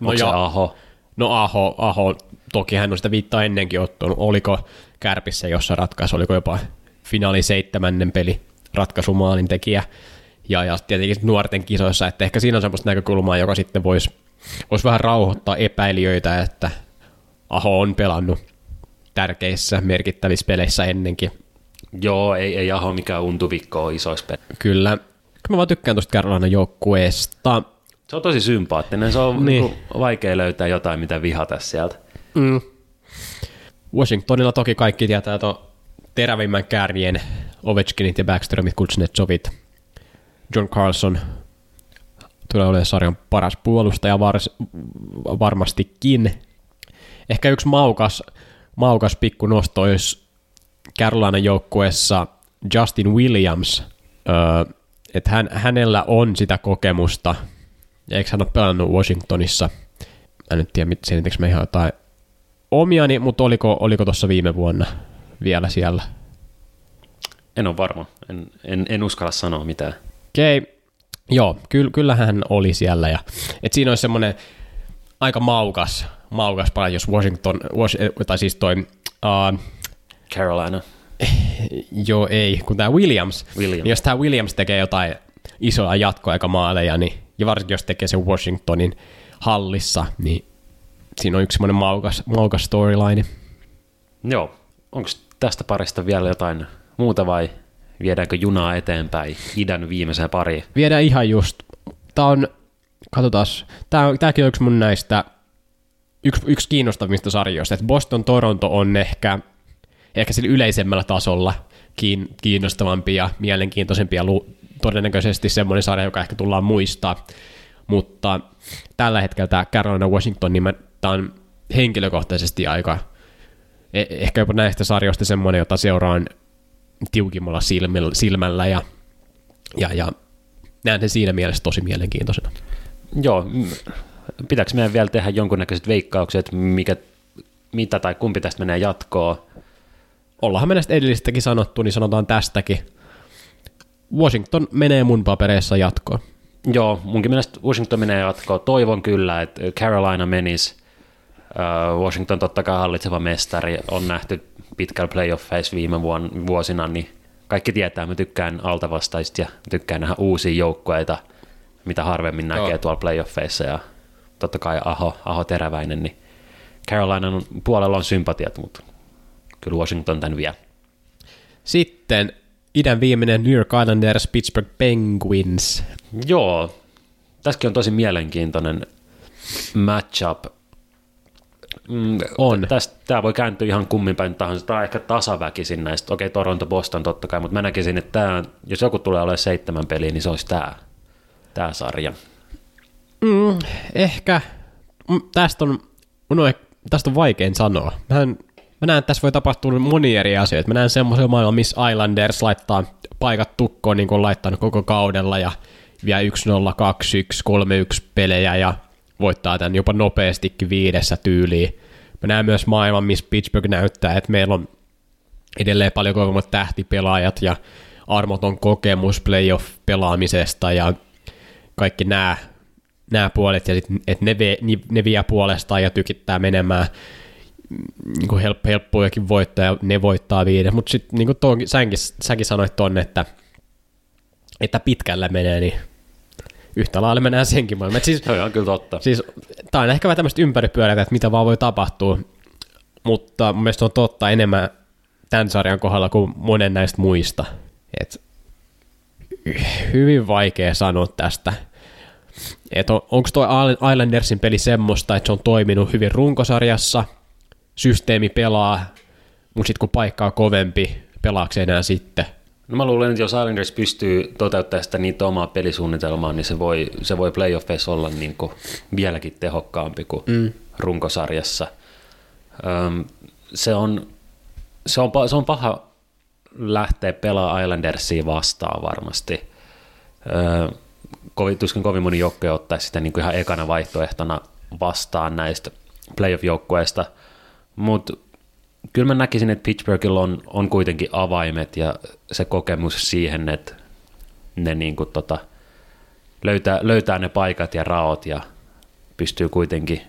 Speaker 3: No Onko se Aho?
Speaker 2: No Aho, Aho, toki hän on sitä viittaa ennenkin ottanut. Oliko Kärpissä jossa ratkaisu, oliko jopa finaali seitsemännen peli ratkaisumaalin tekijä. Ja, ja tietenkin nuorten kisoissa, että ehkä siinä on semmoista näkökulmaa, joka sitten voisi vois vähän rauhoittaa epäilijöitä, että Aho on pelannut tärkeissä merkittävissä peleissä ennenkin.
Speaker 3: Joo, ei, ei Aho mikään untuvikko ole isoissa peleissä.
Speaker 2: Kyllä. Mä vaan tykkään tuosta Carolina joukkueesta.
Speaker 3: Se on tosi sympaattinen. Se on niin. Niin vaikea löytää jotain, mitä vihata sieltä. Mm.
Speaker 2: Washingtonilla toki kaikki tietää tuon terävimmän kärjen Ovechkinit ja Backstromit, Kuznetsovit. John Carlson tulee olemaan sarjan paras puolustaja vars, varmastikin. Ehkä yksi maukas, maukas pikku nosto olisi Carolina joukkueessa Justin Williams. Öö, että hän, hänellä on sitä kokemusta. Ja eikö hän ole pelannut Washingtonissa? Mä en nyt tiedä, selittekö me ihan jotain omiani, mutta oliko, oliko tuossa viime vuonna vielä siellä?
Speaker 3: En ole varma. En, en, en uskalla sanoa mitään.
Speaker 2: Okei. Okay. Joo, ky, kyllähän hän oli siellä. Ja, et siinä olisi semmoinen aika maukas, maukas pala, jos Washington, was, tai siis toi... Uh,
Speaker 3: Carolina.
Speaker 2: Joo, ei, kun tämä Williams. Williams. Niin jos tämä Williams tekee jotain isoja jatkoaikamaaleja, niin, ja varsinkin jos tekee sen Washingtonin hallissa, niin siinä on yksi semmoinen maukas, maukas storyline.
Speaker 3: Joo. Onko tästä parista vielä jotain muuta vai viedäänkö junaa eteenpäin idän viimeiseen pariin?
Speaker 2: Viedään ihan just. Tämä on, katsotaan, tämä, tämäkin on yksi mun näistä, yksi, yksi kiinnostavista sarjoista, että Boston Toronto on ehkä, ehkä sillä yleisemmällä tasolla kiinnostavampi ja mielenkiintoisempi ja todennäköisesti semmoinen sarja, joka ehkä tullaan muistaa, mutta tällä hetkellä tämä Carolina Washington, niin mä, tämä on henkilökohtaisesti aika, e- ehkä jopa näistä sarjoista semmoinen, jota seuraan tiukimmalla silmällä ja, ja, ja näen sen siinä mielessä tosi mielenkiintoisena.
Speaker 3: Joo, pitääkö meidän vielä tehdä jonkunnäköiset veikkaukset, mikä, mitä tai kumpi tästä menee jatkoon?
Speaker 2: Ollaanhan me näistä edellistäkin sanottu, niin sanotaan tästäkin. Washington menee mun papereissa jatkoon.
Speaker 3: Joo, munkin mielestä Washington menee jatkoon. Toivon kyllä, että Carolina menisi. Washington totta kai hallitseva mestari on nähty pitkällä playoffeissa viime vuosina, niin kaikki tietää, mä tykkään altavastaista ja tykkään nähdä uusia joukkueita, mitä harvemmin näkee Joo. tuolla playoffeissa ja totta kai Aho, Aho Teräväinen, niin Carolinan puolella on sympatiat, mutta kyllä Washington tämän vie.
Speaker 2: Sitten idän viimeinen New York Islanders Pittsburgh Penguins.
Speaker 3: Joo, tässäkin on tosi mielenkiintoinen matchup. Mm, on. Tästä, tämä voi kääntyä ihan kummin päin tahansa. Tämä on ehkä tasaväkisin näistä. Okei, Toronto, Boston totta kai, mutta mä näkisin, että tämä, jos joku tulee olemaan seitsemän peliä, niin se olisi tämä, tämä sarja.
Speaker 2: Mm, ehkä. Tästä on, no, tästä on vaikein sanoa. Mä, en, mä näen, että tässä voi tapahtua monia eri asioita. Mä näen semmoisen maailman, missä Islanders laittaa paikat tukkoon, niin kuin on laittanut koko kaudella, ja vie 1-0, 2-1, 3-1 pelejä, ja voittaa tämän jopa nopeastikin viidessä tyyliin. Mä näen myös maailman, missä Pittsburgh näyttää, että meillä on edelleen paljon kovemmat tähtipelaajat ja armoton kokemus playoff-pelaamisesta ja kaikki nämä, nämä puolet, ja sit, että ne, vie, ne vie puolestaan ja tykittää menemään niin help, helppojakin voittaa, ne voittaa viiden, mutta sitten niin kuin säkin, säkin sanoit tuonne, että, että pitkällä menee, niin yhtä lailla mennään senkin maailmaan.
Speaker 3: Siis, se on kyllä totta.
Speaker 2: Siis, tämä on ehkä vähän tämmöistä ympäripyöreitä, että mitä vaan voi tapahtua. mutta mun mielestä on totta enemmän tämän sarjan kohdalla kuin monen näistä muista. Et hyvin vaikea sanoa tästä. Et on, onko tuo Islandersin peli semmoista, että se on toiminut hyvin runkosarjassa, systeemi pelaa, mutta sitten kun paikka on kovempi, pelaako enää sitten?
Speaker 3: No mä luulen, että jos Islanders pystyy toteuttamaan sitä niitä omaa pelisuunnitelmaa, niin se voi, se voi playoffeissa olla niin kuin vieläkin tehokkaampi kuin mm. runkosarjassa. Öm, se, on, se, on, se on paha lähteä pelaamaan Islandersia vastaan varmasti. Öö, kovin, tuskin kovin moni joukkue ottaisi sitä niin kuin ihan ekana vaihtoehtona vastaan näistä playoff-joukkueista, mutta kyllä mä näkisin, että Pittsburghilla on, on kuitenkin avaimet ja se kokemus siihen, että ne niin kuin tota, löytää, löytää ne paikat ja raot ja pystyy kuitenkin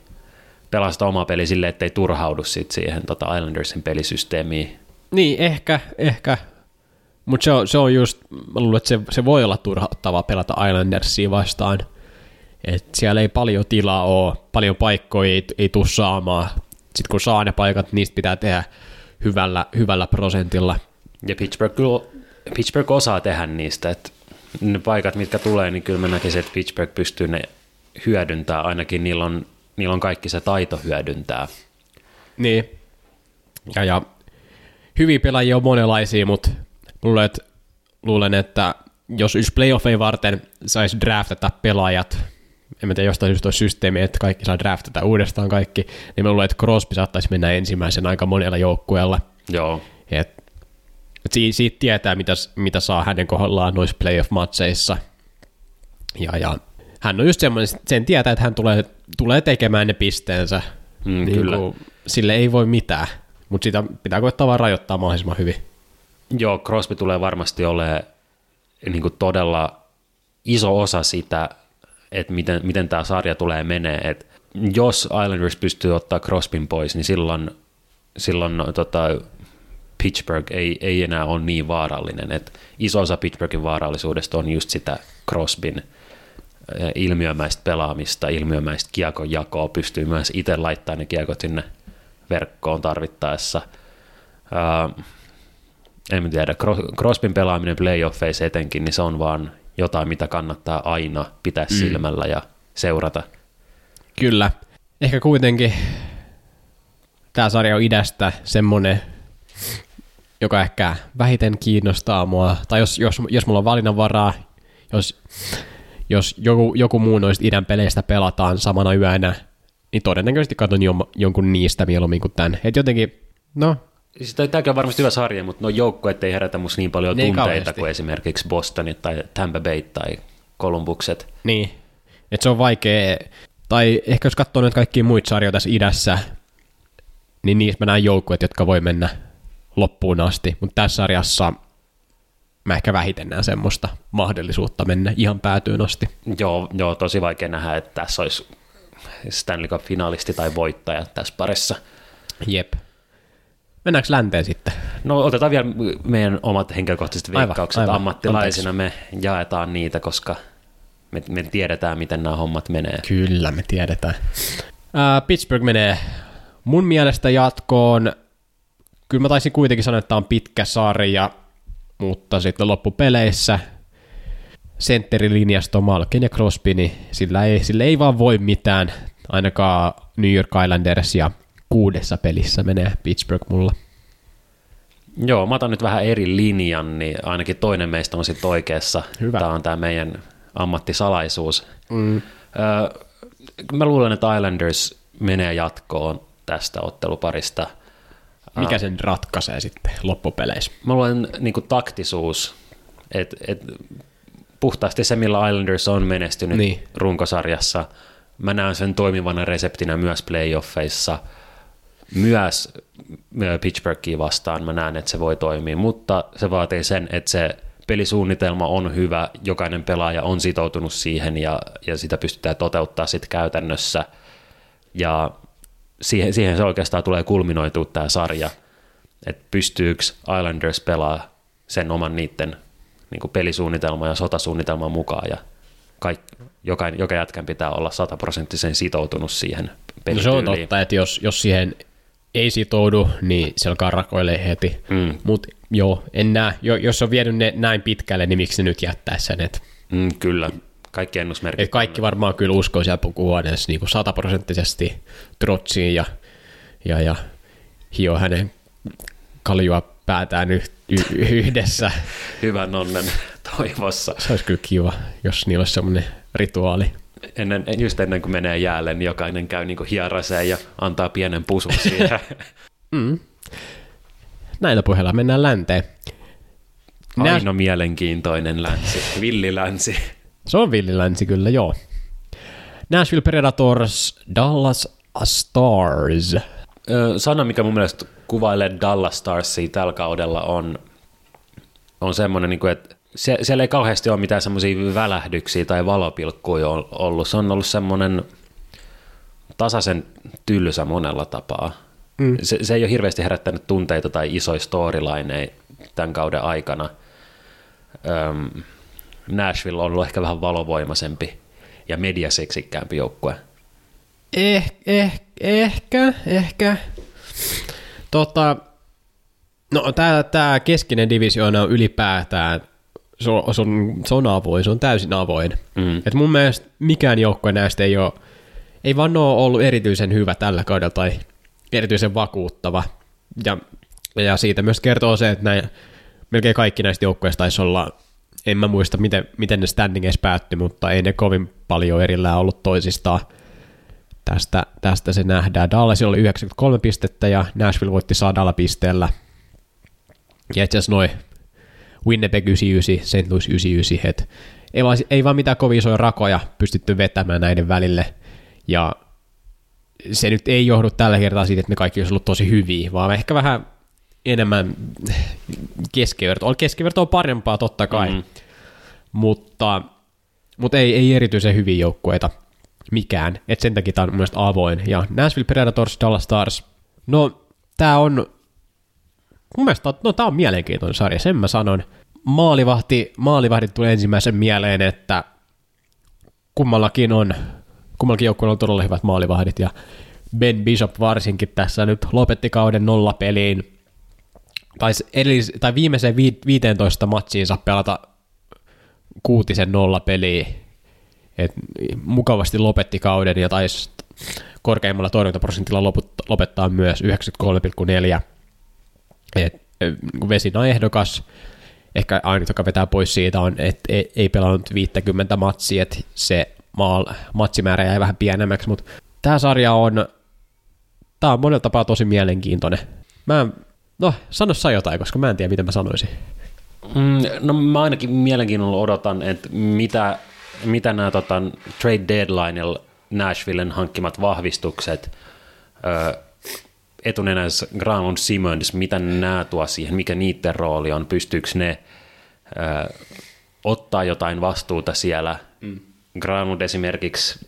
Speaker 3: pelastaa oma peli silleen, ettei turhaudu sit siihen tota Islandersin pelisysteemiin.
Speaker 2: Niin, ehkä, ehkä. Mutta se on, se on just, mä luulen, että se, se voi olla turhauttavaa pelata Islandersia vastaan. Et siellä ei paljon tilaa ole, paljon paikkoja ei, ei tule saamaan. Sitten kun saa ne paikat, niistä pitää tehdä hyvällä, hyvällä prosentilla.
Speaker 3: Ja Pittsburgh, Pittsburgh osaa tehdä niistä, että ne paikat, mitkä tulee, niin kyllä mä näkisin, että Pittsburgh pystyy ne hyödyntää, ainakin niillä on, niillä on kaikki se taito hyödyntää.
Speaker 2: Niin. Ja, ja hyviä pelaajia on monenlaisia, mutta luulen, että, luulen, että jos yksi playoffeja varten saisi draftata pelaajat, en mä tiedä, jostain syystä olisi systeemi, että kaikki saa draftata uudestaan kaikki, niin mä luulen, että Crosby saattaisi mennä ensimmäisen aika monella joukkueella.
Speaker 3: Joo.
Speaker 2: Et, et siitä, siitä tietää, mitä, mitä saa hänen kohdallaan noissa playoff-matseissa. Ja, ja hän on just semmoinen, sen tietää, että hän tulee, tulee tekemään ne pisteensä.
Speaker 3: Mm,
Speaker 2: niin
Speaker 3: kyllä.
Speaker 2: Kuin, sille ei voi mitään, mutta sitä pitää koettaa vaan rajoittaa mahdollisimman hyvin.
Speaker 3: Joo, Crosby tulee varmasti olemaan niin todella iso osa sitä, että miten, miten tämä sarja tulee menee. Et jos Islanders pystyy ottaa Crosbyn pois, niin silloin, silloin tota, Pittsburgh ei, ei enää ole niin vaarallinen. Et iso osa Pittsburghin vaarallisuudesta on just sitä Crosbyn eh, ilmiömäistä pelaamista, ilmiömäistä kiekon jakoa, pystyy myös itse laittamaan ne kiekot sinne verkkoon tarvittaessa. Uh, en tiedä, Crosbyn pelaaminen playoffeissa etenkin, niin se on vaan jotain, mitä kannattaa aina pitää mm. silmällä ja seurata.
Speaker 2: Kyllä. Ehkä kuitenkin tämä sarja on idästä semmonen, joka ehkä vähiten kiinnostaa mua. Tai jos, jos, jos mulla on valinnanvaraa, jos, jos joku, joku muu noista idän peleistä pelataan samana yönä, niin todennäköisesti katson jonkun niistä mieluummin kuin tämän. Et jotenkin, no,
Speaker 3: Siis tämäkin on varmasti hyvä sarja, mutta no joukkueet ei herätä musta niin paljon niin tunteita kauheasti. kuin esimerkiksi Bostonit tai Tampa Bay tai Columbukset.
Speaker 2: Niin, että se on vaikea, tai ehkä jos katsoo nyt kaikkia muita sarjoja tässä idässä, niin niissä mä näen joukkueet, jotka voi mennä loppuun asti, mutta tässä sarjassa mä ehkä vähiten näen semmoista mahdollisuutta mennä ihan päätyyn asti.
Speaker 3: Joo, joo tosi vaikea nähdä, että tässä olisi Stanley Cup-finalisti tai voittaja tässä parissa.
Speaker 2: Jep. Mennäänkö länteen sitten?
Speaker 3: No otetaan vielä meidän omat henkilökohtaiset veikkaukset. Aivan, aivan. Ammattilaisina Anteeksi. me jaetaan niitä, koska me, me tiedetään, miten nämä hommat menee.
Speaker 2: Kyllä, me tiedetään. Uh, Pittsburgh menee mun mielestä jatkoon. Kyllä mä taisin kuitenkin sanoa, että tämä on pitkä sarja, mutta sitten loppupeleissä sentterilinjasto Malkin ja Crosby, niin sillä ei, sillä ei vaan voi mitään, ainakaan New York Islanders ja kuudessa pelissä menee Pittsburgh mulla.
Speaker 3: Joo, mä otan nyt vähän eri linjan, niin ainakin toinen meistä on sitten oikeassa.
Speaker 2: Hyvä.
Speaker 3: Tämä on tämä meidän ammattisalaisuus. Mm. Öö, mä luulen, että Islanders menee jatkoon tästä otteluparista.
Speaker 2: Mikä sen ratkaisee sitten loppupeleissä?
Speaker 3: Mä luulen niin kuin taktisuus, että et, puhtaasti se, millä Islanders on menestynyt niin. runkosarjassa. Mä näen sen toimivana reseptinä myös playoffeissa – myös Pittsburghia vastaan. Mä näen, että se voi toimia, mutta se vaatii sen, että se pelisuunnitelma on hyvä, jokainen pelaaja on sitoutunut siihen ja, ja sitä pystytään toteuttaa sitten käytännössä. Ja siihen, siihen se oikeastaan tulee kulminoitua tämä sarja, että pystyykö Islanders pelaa sen oman niiden niin pelisuunnitelman ja sotasuunnitelman mukaan ja kaikki, joka, joka jätkän pitää olla sataprosenttisen sitoutunut siihen
Speaker 2: no se on totta, että jos, jos siihen ei sitoudu, niin se alkaa rakoilee heti.
Speaker 3: Mm.
Speaker 2: Mutta joo, en näe. Jo, jos on vienyt ne näin pitkälle, niin miksi ne nyt jättää sen? Et,
Speaker 3: Mm, kyllä, kaikki ennusmerkit.
Speaker 2: et kaikki varmaan kyllä uskoo siellä pukuhuoneessa niin sataprosenttisesti Trotsiin ja, ja, ja hio hänen kaljua päätään yh, y, yhdessä.
Speaker 3: Hyvän onnen toivossa.
Speaker 2: Se olisi kyllä kiva, jos niillä olisi semmoinen rituaali.
Speaker 3: Ennen, just ennen kuin menee jäälle, niin jokainen käy niin hieraseen ja antaa pienen pusun siihen.
Speaker 2: Näillä puheilla mennään länteen. Nää-
Speaker 3: Aino mielenkiintoinen länsi, villilänsi.
Speaker 2: Se on villilänsi kyllä, joo. Nashville Predators, Dallas Stars.
Speaker 3: Sana, mikä mun mielestä kuvailee Dallas Starsia tällä kaudella on, on semmoinen, niin kuin, että se, siellä ei kauheasti ole mitään semmoisia välähdyksiä tai valopilkkuja ol- ollut. Se on ollut semmoinen tasaisen tylsä monella tapaa. Mm. Se, se ei ole hirveästi herättänyt tunteita tai isoja storylineja tämän kauden aikana. Öm, Nashville on ollut ehkä vähän valovoimaisempi ja mediaseksikkäämpi joukkue.
Speaker 2: Eh, eh, ehkä, ehkä. Tota, no tää keskinen divisioona on ylipäätään, se on, se on, se on avoin, se on täysin avoin.
Speaker 3: Mm.
Speaker 2: Et mun mielestä mikään joukkue näistä ei ole, ei vaan ole ollut erityisen hyvä tällä kaudella tai erityisen vakuuttava. Ja, ja siitä myös kertoo se, että näin, melkein kaikki näistä joukkueista taisi olla, en mä muista miten, miten ne standingeissa päättyi, mutta ei ne kovin paljon erillään ollut toisistaan. Tästä, tästä se nähdään. Dallasilla oli 93 pistettä ja Nashville voitti sadalla pisteellä. Ja itse asiassa noin Winnipeg 99, St. Louis 99, et ei, vaan, ei vaan mitään kovin isoja rakoja pystytty vetämään näiden välille. Ja se nyt ei johdu tällä kertaa siitä, että ne kaikki olisi ollut tosi hyviä, vaan ehkä vähän enemmän keskiverto. Keskiverto on parempaa totta kai,
Speaker 3: Mhm.
Speaker 2: mm. mutta, mutta ei, ei erityisen hyviä joukkueita mikään. Et sen takia tämä on mun avoin. Ja Nashville Predators, Dallas Stars. No, tämä on mun mielestä no, tämä on mielenkiintoinen sarja, sen mä sanon. Maalivahti, maalivahdit tulee ensimmäisen mieleen, että kummallakin on, kummallakin joukkueella on todella hyvät maalivahdit, ja Ben Bishop varsinkin tässä nyt lopetti kauden nolla peliin, tai, edellis, tai viimeiseen vi, 15 matsiin saa pelata kuutisen nolla peliä, et mukavasti lopetti kauden ja taisi korkeimmalla torjuntaprosentilla lopettaa myös 93,4 et, niin vesina ehdokas. Ehkä ainut, joka vetää pois siitä on, että ei, ei pelannut 50 matsia, että se maal, matsimäärä jäi vähän pienemmäksi, mutta tämä sarja on, tämä on monella tapaa tosi mielenkiintoinen. Mä, no, sano sä jotain, koska mä en tiedä, mitä mä sanoisin.
Speaker 3: Mm, no mä ainakin mielenkiinnolla odotan, että mitä, mitä nämä tota, trade deadlineilla Nashvillen hankkimat vahvistukset, ö, etunenässä Granlund Simmons, mitä nämä tuo siihen, mikä niiden rooli on, pystyykö ne ö, ottaa jotain vastuuta siellä. Mm. Granlund esimerkiksi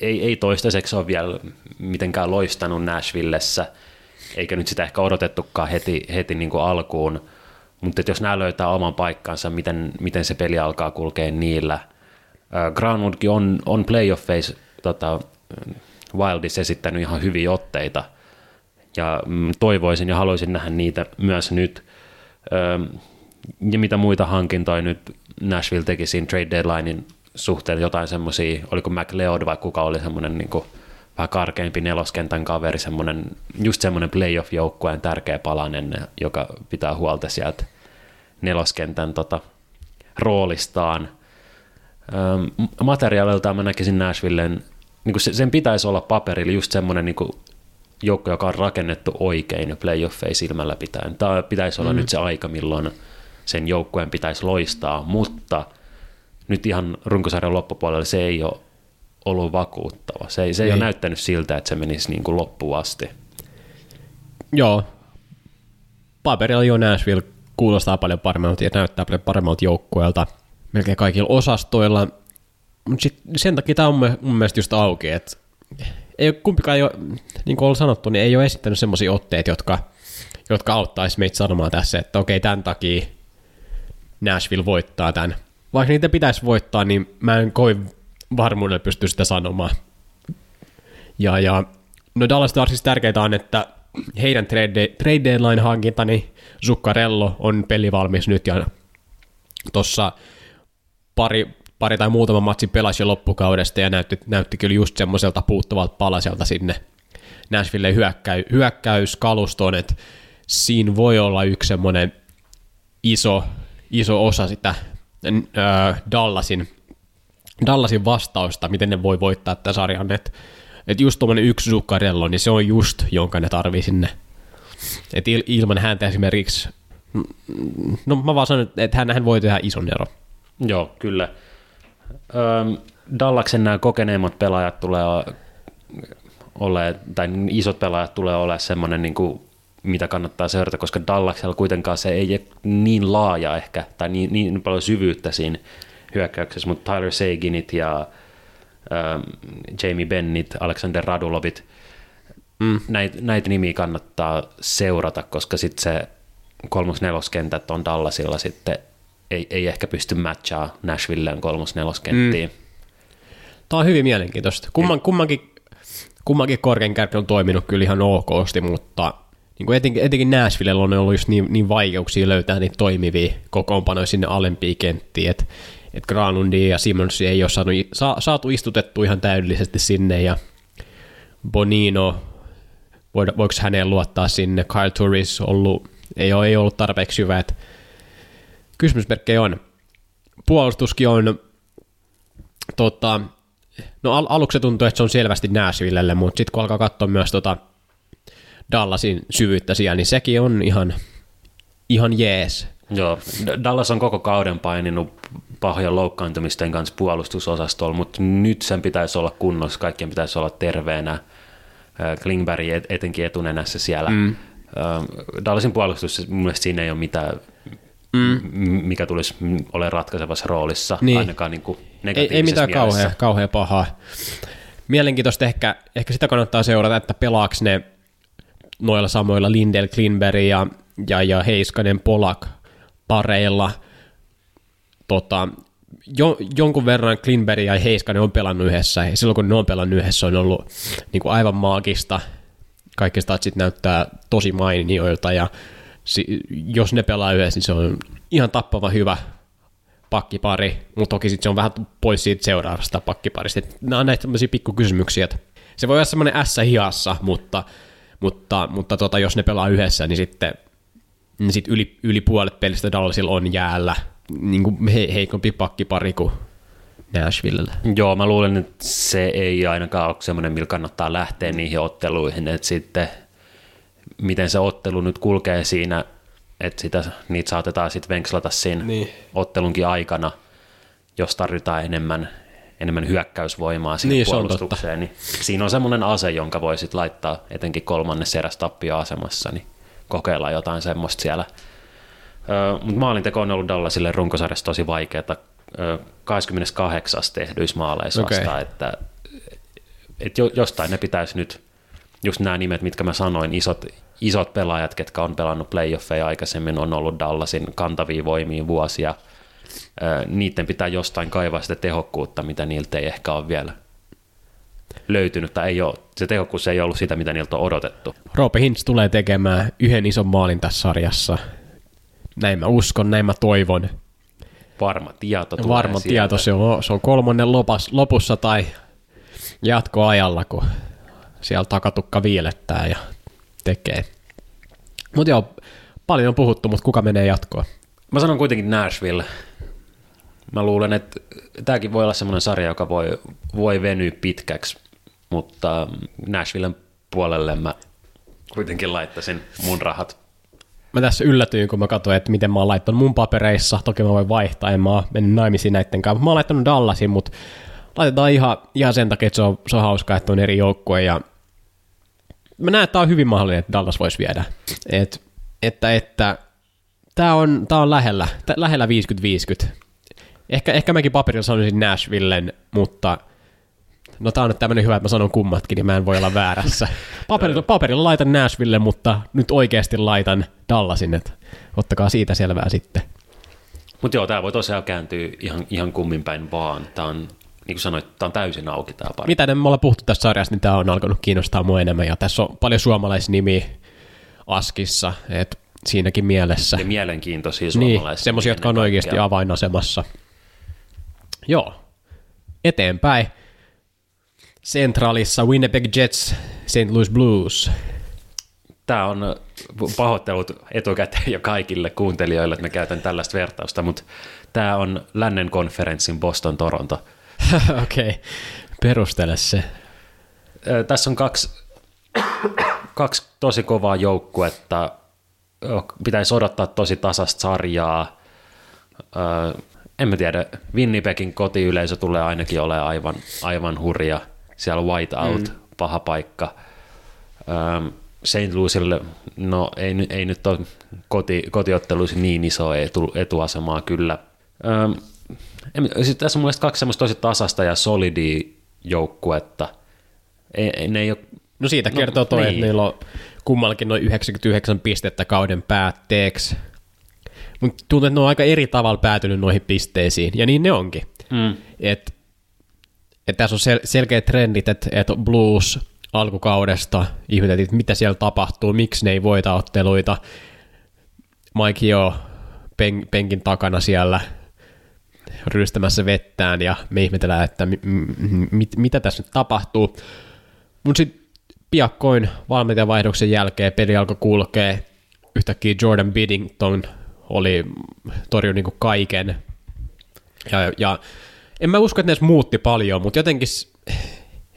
Speaker 3: ei, ei toistaiseksi ole vielä mitenkään loistanut Nashvillessä, eikä nyt sitä ehkä odotettukaan heti, heti niin kuin alkuun, mutta jos nämä löytää oman paikkansa, miten, miten se peli alkaa kulkea niillä. Granlundkin on, on playoffeissa tota, Wildis esittänyt ihan hyviä otteita, ja mm, toivoisin ja haluaisin nähdä niitä myös nyt. Ähm, ja mitä muita hankintoja nyt Nashville teki siinä trade deadlinein suhteen, jotain semmoisia, oliko McLeod vai kuka oli semmoinen niin vähän karkeampi neloskentän kaveri, semmoinen, just semmoinen playoff-joukkueen tärkeä palanen, joka pitää huolta sieltä neloskentän tota, roolistaan. Öm, materiaaliltaan mä näkisin Nashvillen, niin se, sen pitäisi olla paperilla just semmoinen niin joukko, joka on rakennettu oikein playoffeja silmällä pitäen. Tämä pitäisi olla mm. nyt se aika, milloin sen joukkueen pitäisi loistaa, mutta nyt ihan runkosarjan loppupuolella se ei ole ollut vakuuttava. Se ei, se ei, ei. ole näyttänyt siltä, että se menisi niin kuin loppuun asti.
Speaker 2: Joo. Paperilla jo Nashville kuulostaa paljon paremmalta ja näyttää paljon paremmalta joukkueelta melkein kaikilla osastoilla. Mutta sen takia tämä on mun mielestä just auki, että ei ole kumpikaan, jo, niin kuin on sanottu, niin ei ole esittänyt semmoisia otteita, jotka, jotka auttaisi meitä sanomaan tässä, että okei, tämän takia Nashville voittaa tämän. Vaikka niitä pitäisi voittaa, niin mä en kovin varmuudella pysty sitä sanomaan. Ja, ja no Dallas Starsissa tärkeintä on, että heidän trade, trade deadline-hankinta, niin Zuccarello on pelivalmis nyt ja tuossa pari, pari tai muutama matsi pelasi jo loppukaudesta ja näytti, näytti kyllä just semmoiselta puuttuvalta palaselta sinne Nashville hyökkäy, hyökkäyskalustoon, että siinä voi olla yksi semmoinen iso, iso osa sitä Dallasin, Dallasin vastausta, miten ne voi voittaa tätä sarjan, että et just tuommoinen yksi Zuccarello, niin se on just, jonka ne tarvii sinne. Et il, ilman häntä esimerkiksi, no mä vaan sanon, että hän, hän voi tehdä ison ero.
Speaker 3: Joo, kyllä. Öm, Dallaksen nämä kokeneemmat pelaajat tulee ole, tai isot pelaajat tulee olemaan semmoinen, niin kuin, mitä kannattaa seurata, koska Dallaksella kuitenkaan se ei ole niin laaja ehkä, tai niin, niin paljon syvyyttä siinä hyökkäyksessä, mutta Tyler Saginit ja ähm, Jamie Bennit, Alexander Radulovit, mm. näitä näit nimiä kannattaa seurata, koska sitten se kolmos-neloskentät on Dallasilla sitten, ei, ei ehkä pysty matchaa Nashvilleen kolmos-neloskenttiin. Mm.
Speaker 2: Tämä on hyvin mielenkiintoista. Kumman, kummankin kummankin korkein kärki on toiminut kyllä ihan okosti, mutta niin kuin etenkin, etenkin Nashvillella on ollut just niin, niin vaikeuksia löytää niitä toimivia kokoonpanoja sinne alempiin kenttiin, että et Granundi ja Simonsi ei ole saatu, sa, saatu istutettu ihan täydellisesti sinne, ja Bonino, voiko häneen luottaa sinne, Kyle Turris ollut, ei, ole, ei ollut tarpeeksi hyvä, että kysymysmerkkejä on. Puolustuskin on tota, No al- aluksi tuntui, että se on selvästi Nashvillelle, mutta sitten kun alkaa katsoa myös tota Dallasin syvyyttä siellä, niin sekin on ihan, ihan jees.
Speaker 3: Joo, Dallas on koko kauden paininut pahojen loukkaantumisten kanssa puolustusosastolla, mutta nyt sen pitäisi olla kunnossa, kaikkien pitäisi olla terveenä. Klingberg etenkin etunenässä siellä. Mm. Dallasin puolustus, mun mielestä siinä ei ole mitään, mm. mikä tulisi olemaan ratkaisevassa roolissa, niin. ainakaan niin kuin
Speaker 2: ei, ei mitään kauhea, kauhea pahaa. Mielenkiintoista ehkä, ehkä sitä kannattaa seurata, että pelaaks ne noilla samoilla Lindel, Klinberg ja, ja, ja Heiskanen, Polak pareilla. Tota, jo, jonkun verran Klinberg ja Heiskanen on pelannut yhdessä, ja silloin kun ne on pelannut yhdessä, on ollut niin kuin aivan maagista. Kaikki statsit näyttää tosi mainioilta, ja jos ne pelaa yhdessä, niin se on ihan tappava hyvä pakkipari, mutta toki sitten se on vähän pois siitä seuraavasta pakkiparista. Et nämä on näitä tämmöisiä pikkukysymyksiä, että se voi olla semmoinen S hiassa, mutta, mutta, mutta tota, jos ne pelaa yhdessä, niin sitten niin sit yli, yli puolet pelistä Dallasilla on jäällä niin kuin he, heikompi pakkipari kuin Nashvillellä.
Speaker 3: Joo, mä luulen, että se ei ainakaan ole semmoinen, millä kannattaa lähteä niihin otteluihin, että sitten miten se ottelu nyt kulkee siinä että sitä, niitä saatetaan sitten venkslata siinä niin. ottelunkin aikana, jos tarvitaan enemmän, enemmän hyökkäysvoimaa siihen niin, puolustukseen. Niin siinä on semmoinen ase, jonka voi sitten laittaa etenkin kolmannes eräs tappioasemassa, niin kokeilla jotain semmoista siellä. Mutta maalinteko on ollut Dallasille runkosarjassa tosi vaikeaa. 28. tehdyissä maaleissa okay. vasta, että, että jostain ne pitäisi nyt, just nämä nimet, mitkä mä sanoin, isot, isot pelaajat, ketkä on pelannut playoffeja aikaisemmin, on ollut Dallasin kantavia voimia vuosia. Niiden pitää jostain kaivaa sitä tehokkuutta, mitä niiltä ei ehkä ole vielä löytynyt, tai ei ole, se tehokkuus ei ollut sitä, mitä niiltä on odotettu.
Speaker 2: Roope Hintz tulee tekemään yhden ison maalin tässä sarjassa. Näin mä uskon, näin mä toivon.
Speaker 3: Varma tieto tulee
Speaker 2: Varma sieltä. tieto, se on, se on kolmonnen lopas, lopussa tai jatkoajalla, kun siellä takatukka viilettää ja tekee. Mutta joo, paljon on puhuttu, mutta kuka menee jatkoon?
Speaker 3: Mä sanon kuitenkin Nashville. Mä luulen, että tämäkin voi olla semmoinen sarja, joka voi, voi venyä pitkäksi, mutta Nashvillen puolelle mä kuitenkin laittaisin mun rahat.
Speaker 2: Mä tässä yllätyin, kun mä katsoin, että miten mä oon laittanut mun papereissa. Toki mä voin vaihtaa, en mä oon mennyt naimisiin näitten kanssa. Mä oon laittanut Dallasin, mutta laitetaan ihan, ihan sen takia, että se on, se on hauskaa, että on eri joukkue ja mä näen, että tämä on hyvin mahdollinen, että Dallas voisi viedä. Et, että että tämä on, tää on lähellä, tää, lähellä 50-50. Ehkä, ehkä mäkin paperilla sanoisin Nashvillen, mutta no tämä on nyt tämmöinen hyvä, että mä sanon kummatkin, niin mä en voi olla väärässä. Paperilla, paperilla laitan Nashville, mutta nyt oikeasti laitan Dallasin, että ottakaa siitä selvää sitten.
Speaker 3: Mutta joo, tämä voi tosiaan kääntyä ihan, ihan kummin päin vaan. Tämä on niin kuin sanoit, tämä on täysin auki tämä pari.
Speaker 2: Mitä me ollaan puhuttu tässä sarjassa, niin tämä on alkanut kiinnostaa mua enemmän, ja tässä on paljon suomalaisnimiä, askissa, että siinäkin mielessä.
Speaker 3: Ja mielenkiintoisia
Speaker 2: Niin,
Speaker 3: suomalaisia.
Speaker 2: semmoisia, jotka on oikeasti
Speaker 3: kaikkea.
Speaker 2: avainasemassa. Joo. Eteenpäin. Centralissa Winnipeg Jets, St. Louis Blues.
Speaker 3: Tämä on pahoittelut etukäteen jo kaikille kuuntelijoille, että mä käytän tällaista vertausta, mutta tämä on lännen konferenssin Boston Toronto.
Speaker 2: Okei, okay. perustele se.
Speaker 3: Tässä on kaksi, kaksi tosi kovaa joukkuetta. Pitäisi odottaa tosi tasasta sarjaa. En mä tiedä, Winnipegin kotiyleisö tulee ainakin olemaan aivan, aivan hurja. Siellä on white out, mm. paha paikka. St. Louisille, no ei, ei nyt ole koti, kotiotteluissa niin iso etu, etuasemaa kyllä. En- sit tässä on mun kaksi semmoista tosi tasasta ja solidia joukkuetta. Ei, ei- ne ei ole,
Speaker 2: No siitä kertoo toi,
Speaker 3: niin.
Speaker 2: että niillä on kummallakin noin 99 pistettä kauden päätteeksi. Mutta tuntuu, että ne on aika eri tavalla päätynyt noihin pisteisiin, ja niin ne onkin.
Speaker 3: mm,
Speaker 2: Et, et tässä on sel- selkeät trendit, että et Blues alkukaudesta ihmeteltiin, että mitä siellä tapahtuu, miksi ne ei voita otteluita. Mike jo pen- penkin takana siellä rystämässä vettään ja me ihmetellään, että mi- m- mit- mitä tässä nyt tapahtuu. Mutta sitten piakkoin valmentajavaihdoksen jälkeen peli alkoi kulkea. Yhtäkkiä Jordan Biddington oli torjunut niinku kaiken. Ja, ja en mä usko, että ne edes muutti paljon, mutta jotenkin,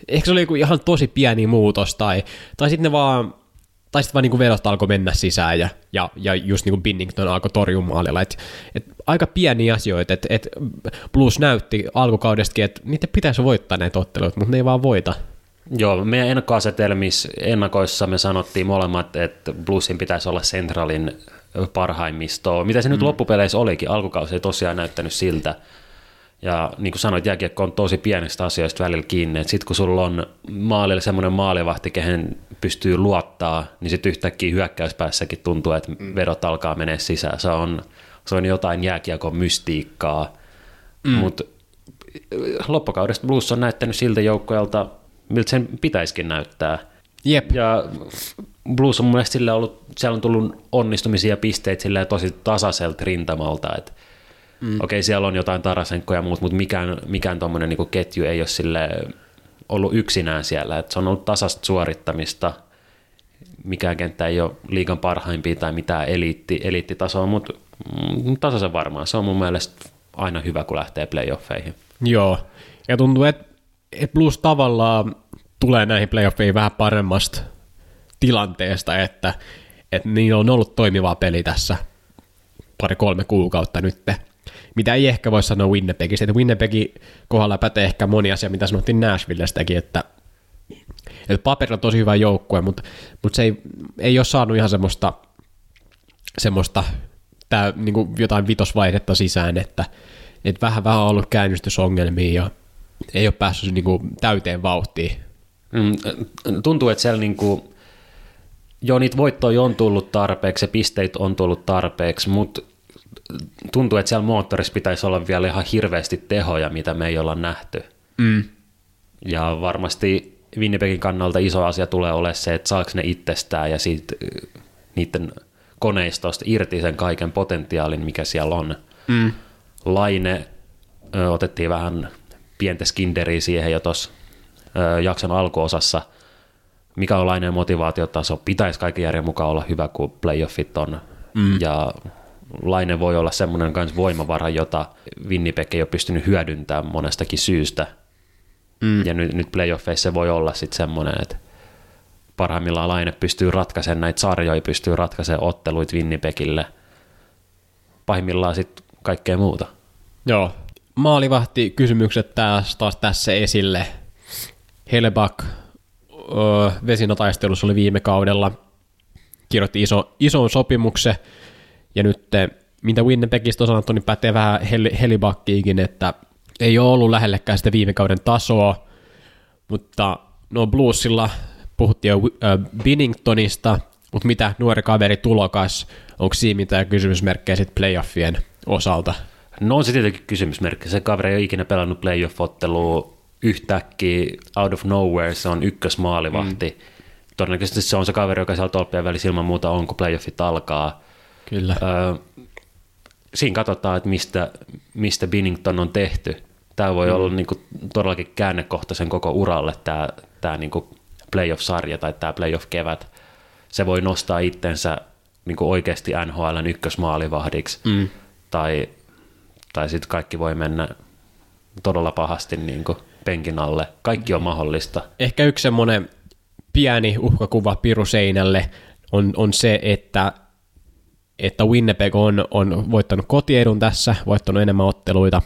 Speaker 2: ehkä se oli ihan tosi pieni muutos, tai, tai sitten ne vaan, tai sitten vaan niinku vedot alkoi mennä sisään, ja, ja, ja just niin kuin Binnington alkoi torjumaan maalilla. Et, et aika pieniä asioita, että et Blues näytti alkukaudestakin, että niitä pitäisi voittaa näitä otteluita, mutta ne ei vaan voita.
Speaker 3: Joo, meidän ennakkoasetelmissa ennakoissa me sanottiin molemmat, että Bluesin pitäisi olla Centralin parhaimmistoa. Mitä se mm. nyt loppupeleissä olikin, alkukausi ei tosiaan näyttänyt siltä. Ja niin kuin sanoit, jääkiekko on tosi pienistä asioista välillä kiinni. Sitten kun sulla on maalilla semmoinen maalivahti, kehen pystyy luottaa, niin sitten yhtäkkiä hyökkäyspäässäkin tuntuu, että vedot alkaa menee sisään. Se on, se on jotain jääkiekon mystiikkaa. Mm. Mutta loppukaudesta Blues on näyttänyt siltä joukkueelta, miltä sen pitäisikin näyttää.
Speaker 2: Jep.
Speaker 3: Ja Blues on mun mielestä sillä ollut, siellä on tullut onnistumisia pisteitä sillä tosi tasaiselta rintamalta, että mm. okei, siellä on jotain Tarasenkoja ja muut, mutta mikään, mikään tuommoinen niin ketju ei ole sille ollut yksinään siellä, että se on ollut tasasta suorittamista, mikään kenttä ei ole liigan parhaimpia tai mitään eliitti, eliittitasoa, mutta mm, tasaisen varmaan. Se on mun mielestä aina hyvä, kun lähtee playoffeihin.
Speaker 2: Joo, ja tuntuu, että et Blues tavallaan tulee näihin playoffeihin vähän paremmasta tilanteesta, että, että niillä on ollut toimivaa peli tässä pari-kolme kuukautta nyt, mitä ei ehkä voi sanoa Winnipegistä, että Winnipegin kohdalla pätee ehkä moni asia, mitä sanottiin Nashvillestäkin, että, että paperilla on tosi hyvä joukkue, mutta, mutta se ei, ei ole saanut ihan semmoista, semmoista tää, niin kuin jotain vitosvaihetta sisään, että, että vähän vähän on ollut käynnistysongelmia ja ei ole päässyt niin kuin täyteen vauhtiin.
Speaker 3: Mm, tuntuu, että siellä niinku, joo, niitä voittoja on tullut tarpeeksi ja pisteitä on tullut tarpeeksi, mutta tuntuu, että siellä moottorissa pitäisi olla vielä ihan hirveästi tehoja, mitä me ei olla nähty.
Speaker 2: Mm.
Speaker 3: Ja varmasti Winnipegin kannalta iso asia tulee olemaan se, että saako ne itsestään ja siitä, äh, niiden koneistosta irti sen kaiken potentiaalin, mikä siellä on.
Speaker 2: Mm.
Speaker 3: Laine, ö, otettiin vähän pientä skinderiä siihen jo tuossa jakson alkuosassa. Mikä on Laineen motivaatiotaso? Pitäisi kaiken järjen mukaan olla hyvä, kun playoffit on. Mm. Ja Laine voi olla semmoinen kans voimavara, jota Winnipeg ei ole pystynyt hyödyntämään monestakin syystä. Mm. Ja nyt, nyt playoffeissa se voi olla sitten semmoinen, että parhaimmillaan Laine pystyy ratkaisemaan näitä sarjoja, pystyy ratkaisemaan otteluita Winnipegille. Pahimmillaan sitten kaikkea muuta.
Speaker 2: Joo. Maalivahti kysymykset taas, taas tässä esille. Helebak öö, vesinotaistelussa oli viime kaudella. Kirjoitti iso, ison sopimuksen. Ja nyt mitä Winnipegistä on sanottu, niin pätee vähän Hel- Helibakkiikin, että ei ole ollut lähellekään sitä viime kauden tasoa. Mutta no Bluesilla puhuttiin jo äh, Binningtonista, mutta mitä nuori kaveri tulokas, onko siinä mitään kysymysmerkkejä sitten playoffien osalta?
Speaker 3: No on se tietenkin kysymysmerkki. Se kaveri ei ole ikinä pelannut playoff-ottelua yhtäkkiä out of nowhere, se on ykkösmaalivahti. Mm. todennäköisesti se on se kaveri, joka siellä tolppien välissä ilman muuta on, kun playoffit alkaa.
Speaker 2: Kyllä.
Speaker 3: Öö, siinä katsotaan, että mistä, mistä Binnington on tehty. Tämä voi mm. olla niin kuin, todellakin käännekohta sen koko uralle, tämä, tämä niin kuin playoff-sarja tai tämä playoff-kevät. Se voi nostaa itsensä niin kuin oikeasti NHLn ykkösmaalivahdiksi, mm. tai, tai sitten kaikki voi mennä todella pahasti niin kuin penkin alle. Kaikki on mahdollista.
Speaker 2: Ehkä yksi semmoinen pieni uhkakuva piru seinälle on, on se, että, että Winnipeg on, on voittanut kotiedun tässä, voittanut enemmän otteluita,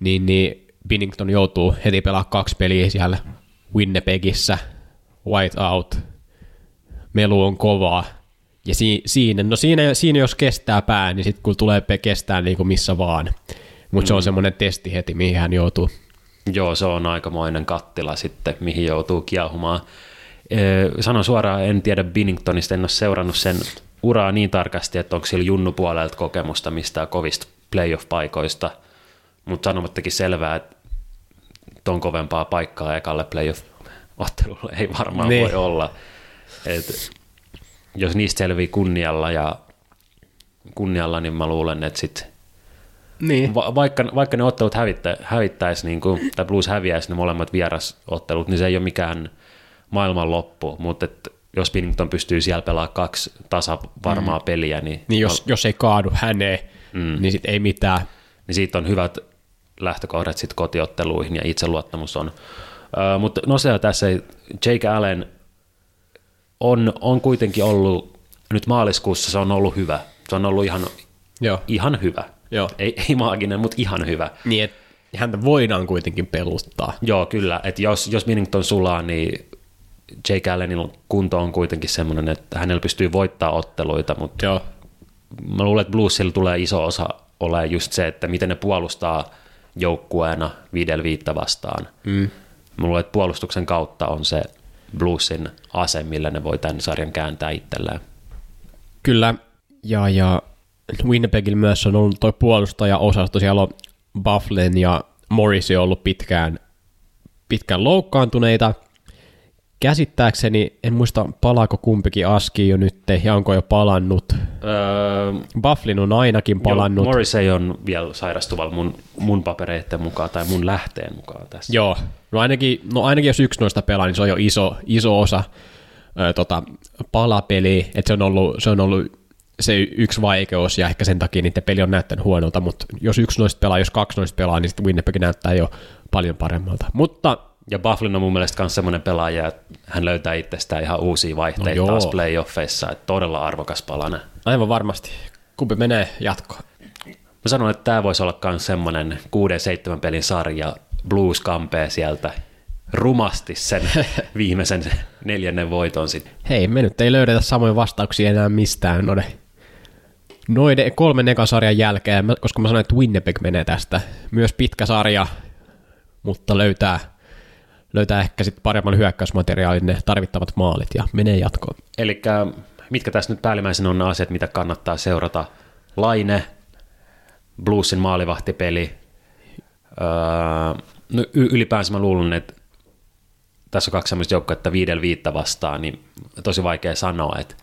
Speaker 2: niin, niin Binnington joutuu heti pelaamaan kaksi peliä siellä Winnipegissä, white out, melu on kovaa, ja si, siinä, no siinä, siinä jos kestää pää, niin sitten kun tulee kestää niin kuin missä vaan. Mutta mm. se on mm. semmoinen testi heti, mihin hän joutuu.
Speaker 3: Joo, se on aikamoinen kattila sitten, mihin joutuu kiehumaan. Sanon suoraan, en tiedä Binningtonista, en ole seurannut sen uraa niin tarkasti, että onko sillä Junnu puolelta kokemusta mistään kovista playoff-paikoista, mutta sanomattakin selvää, että ton kovempaa paikkaa ekalle playoff-ottelulle ei varmaan niin. voi olla. Et jos niistä selvii kunnialla ja kunnialla, niin mä luulen, että sit niin. Va- vaikka, vaikka ne ottelut hävittä, hävittäisi, niin kuin, tai Blues häviäisi ne molemmat vierasottelut, niin se ei ole mikään maailman loppu, mutta et, jos Pinnington pystyy siellä pelaamaan kaksi tasavarmaa mm. peliä, niin...
Speaker 2: Niin jos, jos ei kaadu häneen, mm. niin sitten ei mitään.
Speaker 3: Niin siitä on hyvät lähtökohdat sitten kotiotteluihin ja itseluottamus on. Uh, mutta no se tässä, Jake Allen on, on kuitenkin ollut, nyt maaliskuussa se on ollut hyvä. Se on ollut ihan, Joo. ihan hyvä. Joo. Ei, ei maaginen, mutta ihan hyvä.
Speaker 2: Niin, että häntä voidaan kuitenkin peluttaa.
Speaker 3: Joo, kyllä. Että jos, jos Minnington sulaa, niin Jake Allenin kunto on kuitenkin semmoinen, että hänellä pystyy voittaa otteluita, mutta Joo. mä luulen, että Bluesilla tulee iso osa ole just se, että miten ne puolustaa joukkueena viidellä viittä vastaan. Mm. Mä luulen, että puolustuksen kautta on se Bluesin ase, millä ne voi tämän sarjan kääntää itselleen.
Speaker 2: Kyllä, ja, ja Winnipegillä myös on ollut tuo puolustaja-osasto, siellä on Bufflin ja Morrissey on ollut pitkään, pitkään loukkaantuneita. Käsittääkseni, en muista palaako kumpikin aski jo nyt ja onko jo palannut. Öö, Bufflin on ainakin palannut.
Speaker 3: Jo, Morrissey on vielä sairastuvalla mun, mun papereiden mukaan tai mun lähteen mukaan tässä.
Speaker 2: Joo, no ainakin, no ainakin jos yksi noista pelaa, niin se on jo iso, iso osa ö, tota, palapeliä, että se on ollut, se on ollut se yksi vaikeus, ja ehkä sen takia niiden peli on näyttänyt huonolta, mutta jos yksi noista pelaa, jos kaksi noista pelaa, niin sitten Winnipeg näyttää jo paljon paremmalta. Mutta
Speaker 3: ja Bufflin on mun mielestä myös semmoinen pelaaja, että hän löytää itsestään ihan uusia vaihteita no taas playoffeissa, että todella arvokas palanen.
Speaker 2: Aivan varmasti. Kumpi menee jatkoon?
Speaker 3: Mä sanon, että tämä voisi olla myös semmoinen 6-7 pelin sarja, Blues kampee sieltä rumasti sen viimeisen neljännen voiton sitten.
Speaker 2: Hei, me nyt ei löydetä samoja vastauksia enää mistään noiden noiden kolmen ekan sarjan jälkeen, koska mä sanoin, että Winnipeg menee tästä. Myös pitkä sarja, mutta löytää, löytää ehkä sitten paremman hyökkäysmateriaalin ne tarvittavat maalit ja menee jatkoon.
Speaker 3: Eli mitkä tässä nyt päällimmäisenä on ne asiat, mitä kannattaa seurata? Laine, Bluesin maalivahtipeli. Öö, no ylipäänsä mä luulen, että tässä on kaksi sellaista joukkoa, viidellä viittä vastaan, niin tosi vaikea sanoa, että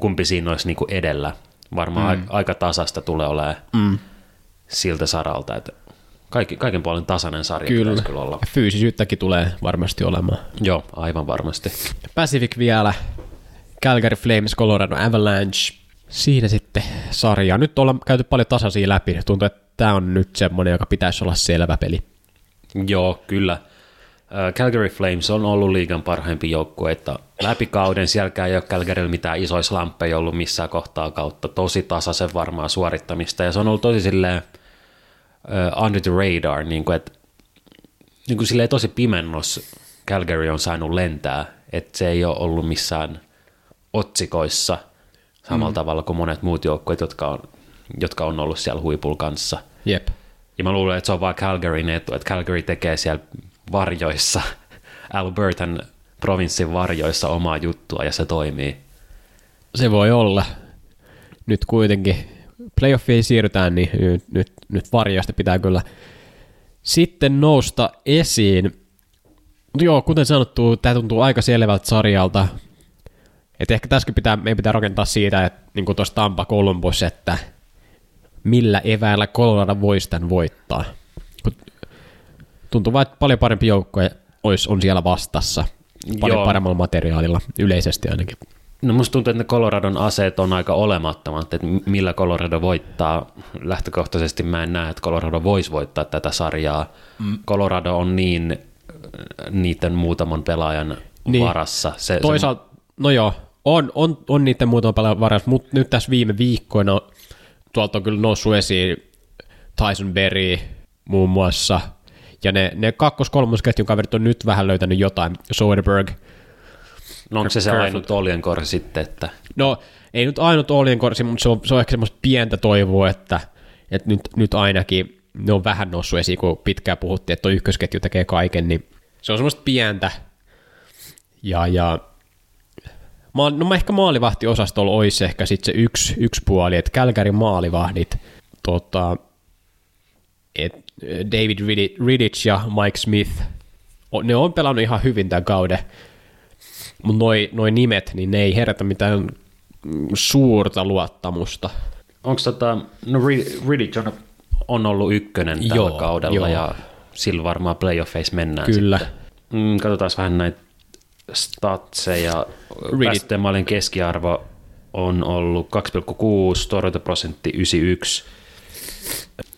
Speaker 3: kumpi siinä olisi niin kuin edellä. Varmaan mm. aika tasasta tulee olemaan mm. siltä saralta, että kaikki, kaiken puolen tasainen sarja kyllä. kyllä olla.
Speaker 2: Fyysisyyttäkin tulee varmasti olemaan.
Speaker 3: Joo, aivan varmasti.
Speaker 2: Pacific vielä, Calgary Flames, Colorado Avalanche, siinä sitten sarja. Nyt ollaan käyty paljon tasaisia läpi. Tuntuu, että tämä on nyt semmoinen, joka pitäisi olla selvä peli.
Speaker 3: Joo, kyllä. Calgary Flames on ollut liigan parhaimpi että läpi kauden. Sielläkään ei ole Calgarylla mitään isoja slamppeja ollut missään kohtaa kautta. Tosi tasaisen varmaa suorittamista ja se on ollut tosi silleen uh, under the radar, niin kuin, että niin kuin silleen tosi pimennos Calgary on saanut lentää, että se ei ole ollut missään otsikoissa samalla mm. tavalla kuin monet muut joukkueet, jotka on, jotka on ollut siellä huipulla kanssa.
Speaker 2: Jep.
Speaker 3: Ja mä luulen, että se on vaan Calgaryn etu, että Calgary tekee siellä varjoissa, Albertan provinssin varjoissa omaa juttua ja se toimii.
Speaker 2: Se voi olla. Nyt kuitenkin playoffiin siirrytään, niin nyt, nyt, nyt varjoista pitää kyllä sitten nousta esiin. Mutta joo, kuten sanottu, tämä tuntuu aika selvältä sarjalta. Et ehkä tässäkin pitää, meidän pitää rakentaa siitä, että niin kuin tuossa Tampa Columbus, että millä eväillä Colorado voisi tämän voittaa. Tuntuu vaan, että paljon parempi joukkoja olisi, on siellä vastassa. Paljon
Speaker 3: Joo.
Speaker 2: paremmalla materiaalilla, yleisesti ainakin.
Speaker 3: No musta tuntuu, että ne Coloradon aseet on aika olemattomat, että millä Colorado voittaa. Lähtökohtaisesti mä en näe, että Colorado voisi voittaa tätä sarjaa. Mm. Colorado on niin äh, niiden muutaman pelaajan
Speaker 2: Niin.
Speaker 3: varassa. Se,
Speaker 2: Toisaalta, no joo, on, on, on niiden muutama paljon varassa, mutta nyt tässä viime viikkoina tuolta on kyllä noussut esiin Tyson Berry muun muassa, ja ne, ne kakkos-kolmosketjun kaverit on nyt vähän löytänyt jotain, Soderberg.
Speaker 3: No onko se se ainut oljenkorsi sitten, että
Speaker 2: No, ei nyt ainut olien korsi, mutta se on, se on ehkä semmoista pientä toivoa, että, että nyt, nyt ainakin ne on vähän noussut esiin, kun pitkään puhuttiin, että tuo ykkösketju tekee kaiken, niin se on semmoista pientä. Ja, ja no mä ehkä maalivahtiosastolla olisi ehkä sitten se yksi, yksi puoli, että Kälkärin maalivahdit, tota, et David Riddi- Riddich ja Mike Smith, ne on pelannut ihan hyvin tämän kauden, mutta noi, noi nimet, niin ne ei herätä mitään suurta luottamusta.
Speaker 3: onko tota, no Rid- Riddich on, on ollut ykkönen tällä
Speaker 2: Joo,
Speaker 3: kaudella
Speaker 2: joo.
Speaker 3: ja sillä varmaan playoffeissa mennään
Speaker 2: Kyllä.
Speaker 3: sitten. Mm, katsotaan vähän näitä statseja. Maalin keskiarvo on ollut 2,6, torjuntaprosentti 91.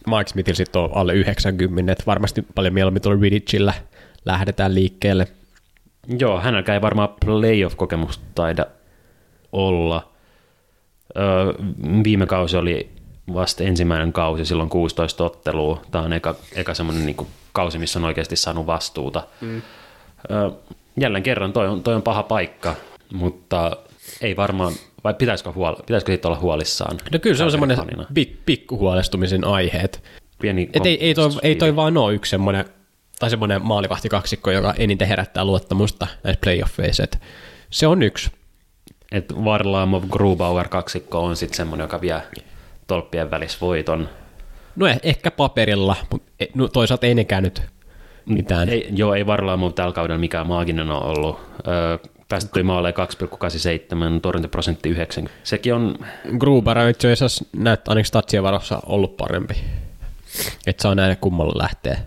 Speaker 2: Mike Smithillä sitten on alle 90, että varmasti paljon mieluummin tuolla Riddichillä lähdetään liikkeelle.
Speaker 3: Joo, hänelläkään ei varmaan playoff-kokemusta taida olla. Öö, viime kausi oli vasta ensimmäinen kausi, silloin 16 ottelua. Tämä on eka, eka semmoinen niin kausi, missä on oikeasti saanut vastuuta. Mm. Öö, jälleen kerran toi on, toi on paha paikka, mutta ei varmaan, vai pitäisikö, huol, pitäisikö siitä olla huolissaan?
Speaker 2: No kyllä se on semmoinen pik, pikkuhuolestumisen aihe, että
Speaker 3: Pieni
Speaker 2: et ei, ei, toi, ei toi vaan ole yksi semmoinen, tai semmoinen maalivahtikaksikko, joka eniten herättää luottamusta näissä playoffeissa, että se on yksi.
Speaker 3: Et Varlamov Grubauer kaksikko on sitten semmoinen, joka vie tolppien välissä voiton.
Speaker 2: No eh- ehkä paperilla, mutta no, toisaalta ei nekään nyt mitään.
Speaker 3: Ei, joo, ei Varlamov tällä kaudella mikään maaginen ole ollut. Öö, päästettyjä maaleja 2,87, torjuntaprosentti 90. Sekin on,
Speaker 2: Gruber on itse asiassa näyttää ainakin statsien varossa ollut parempi. Että saa nähdä kummalla lähtee,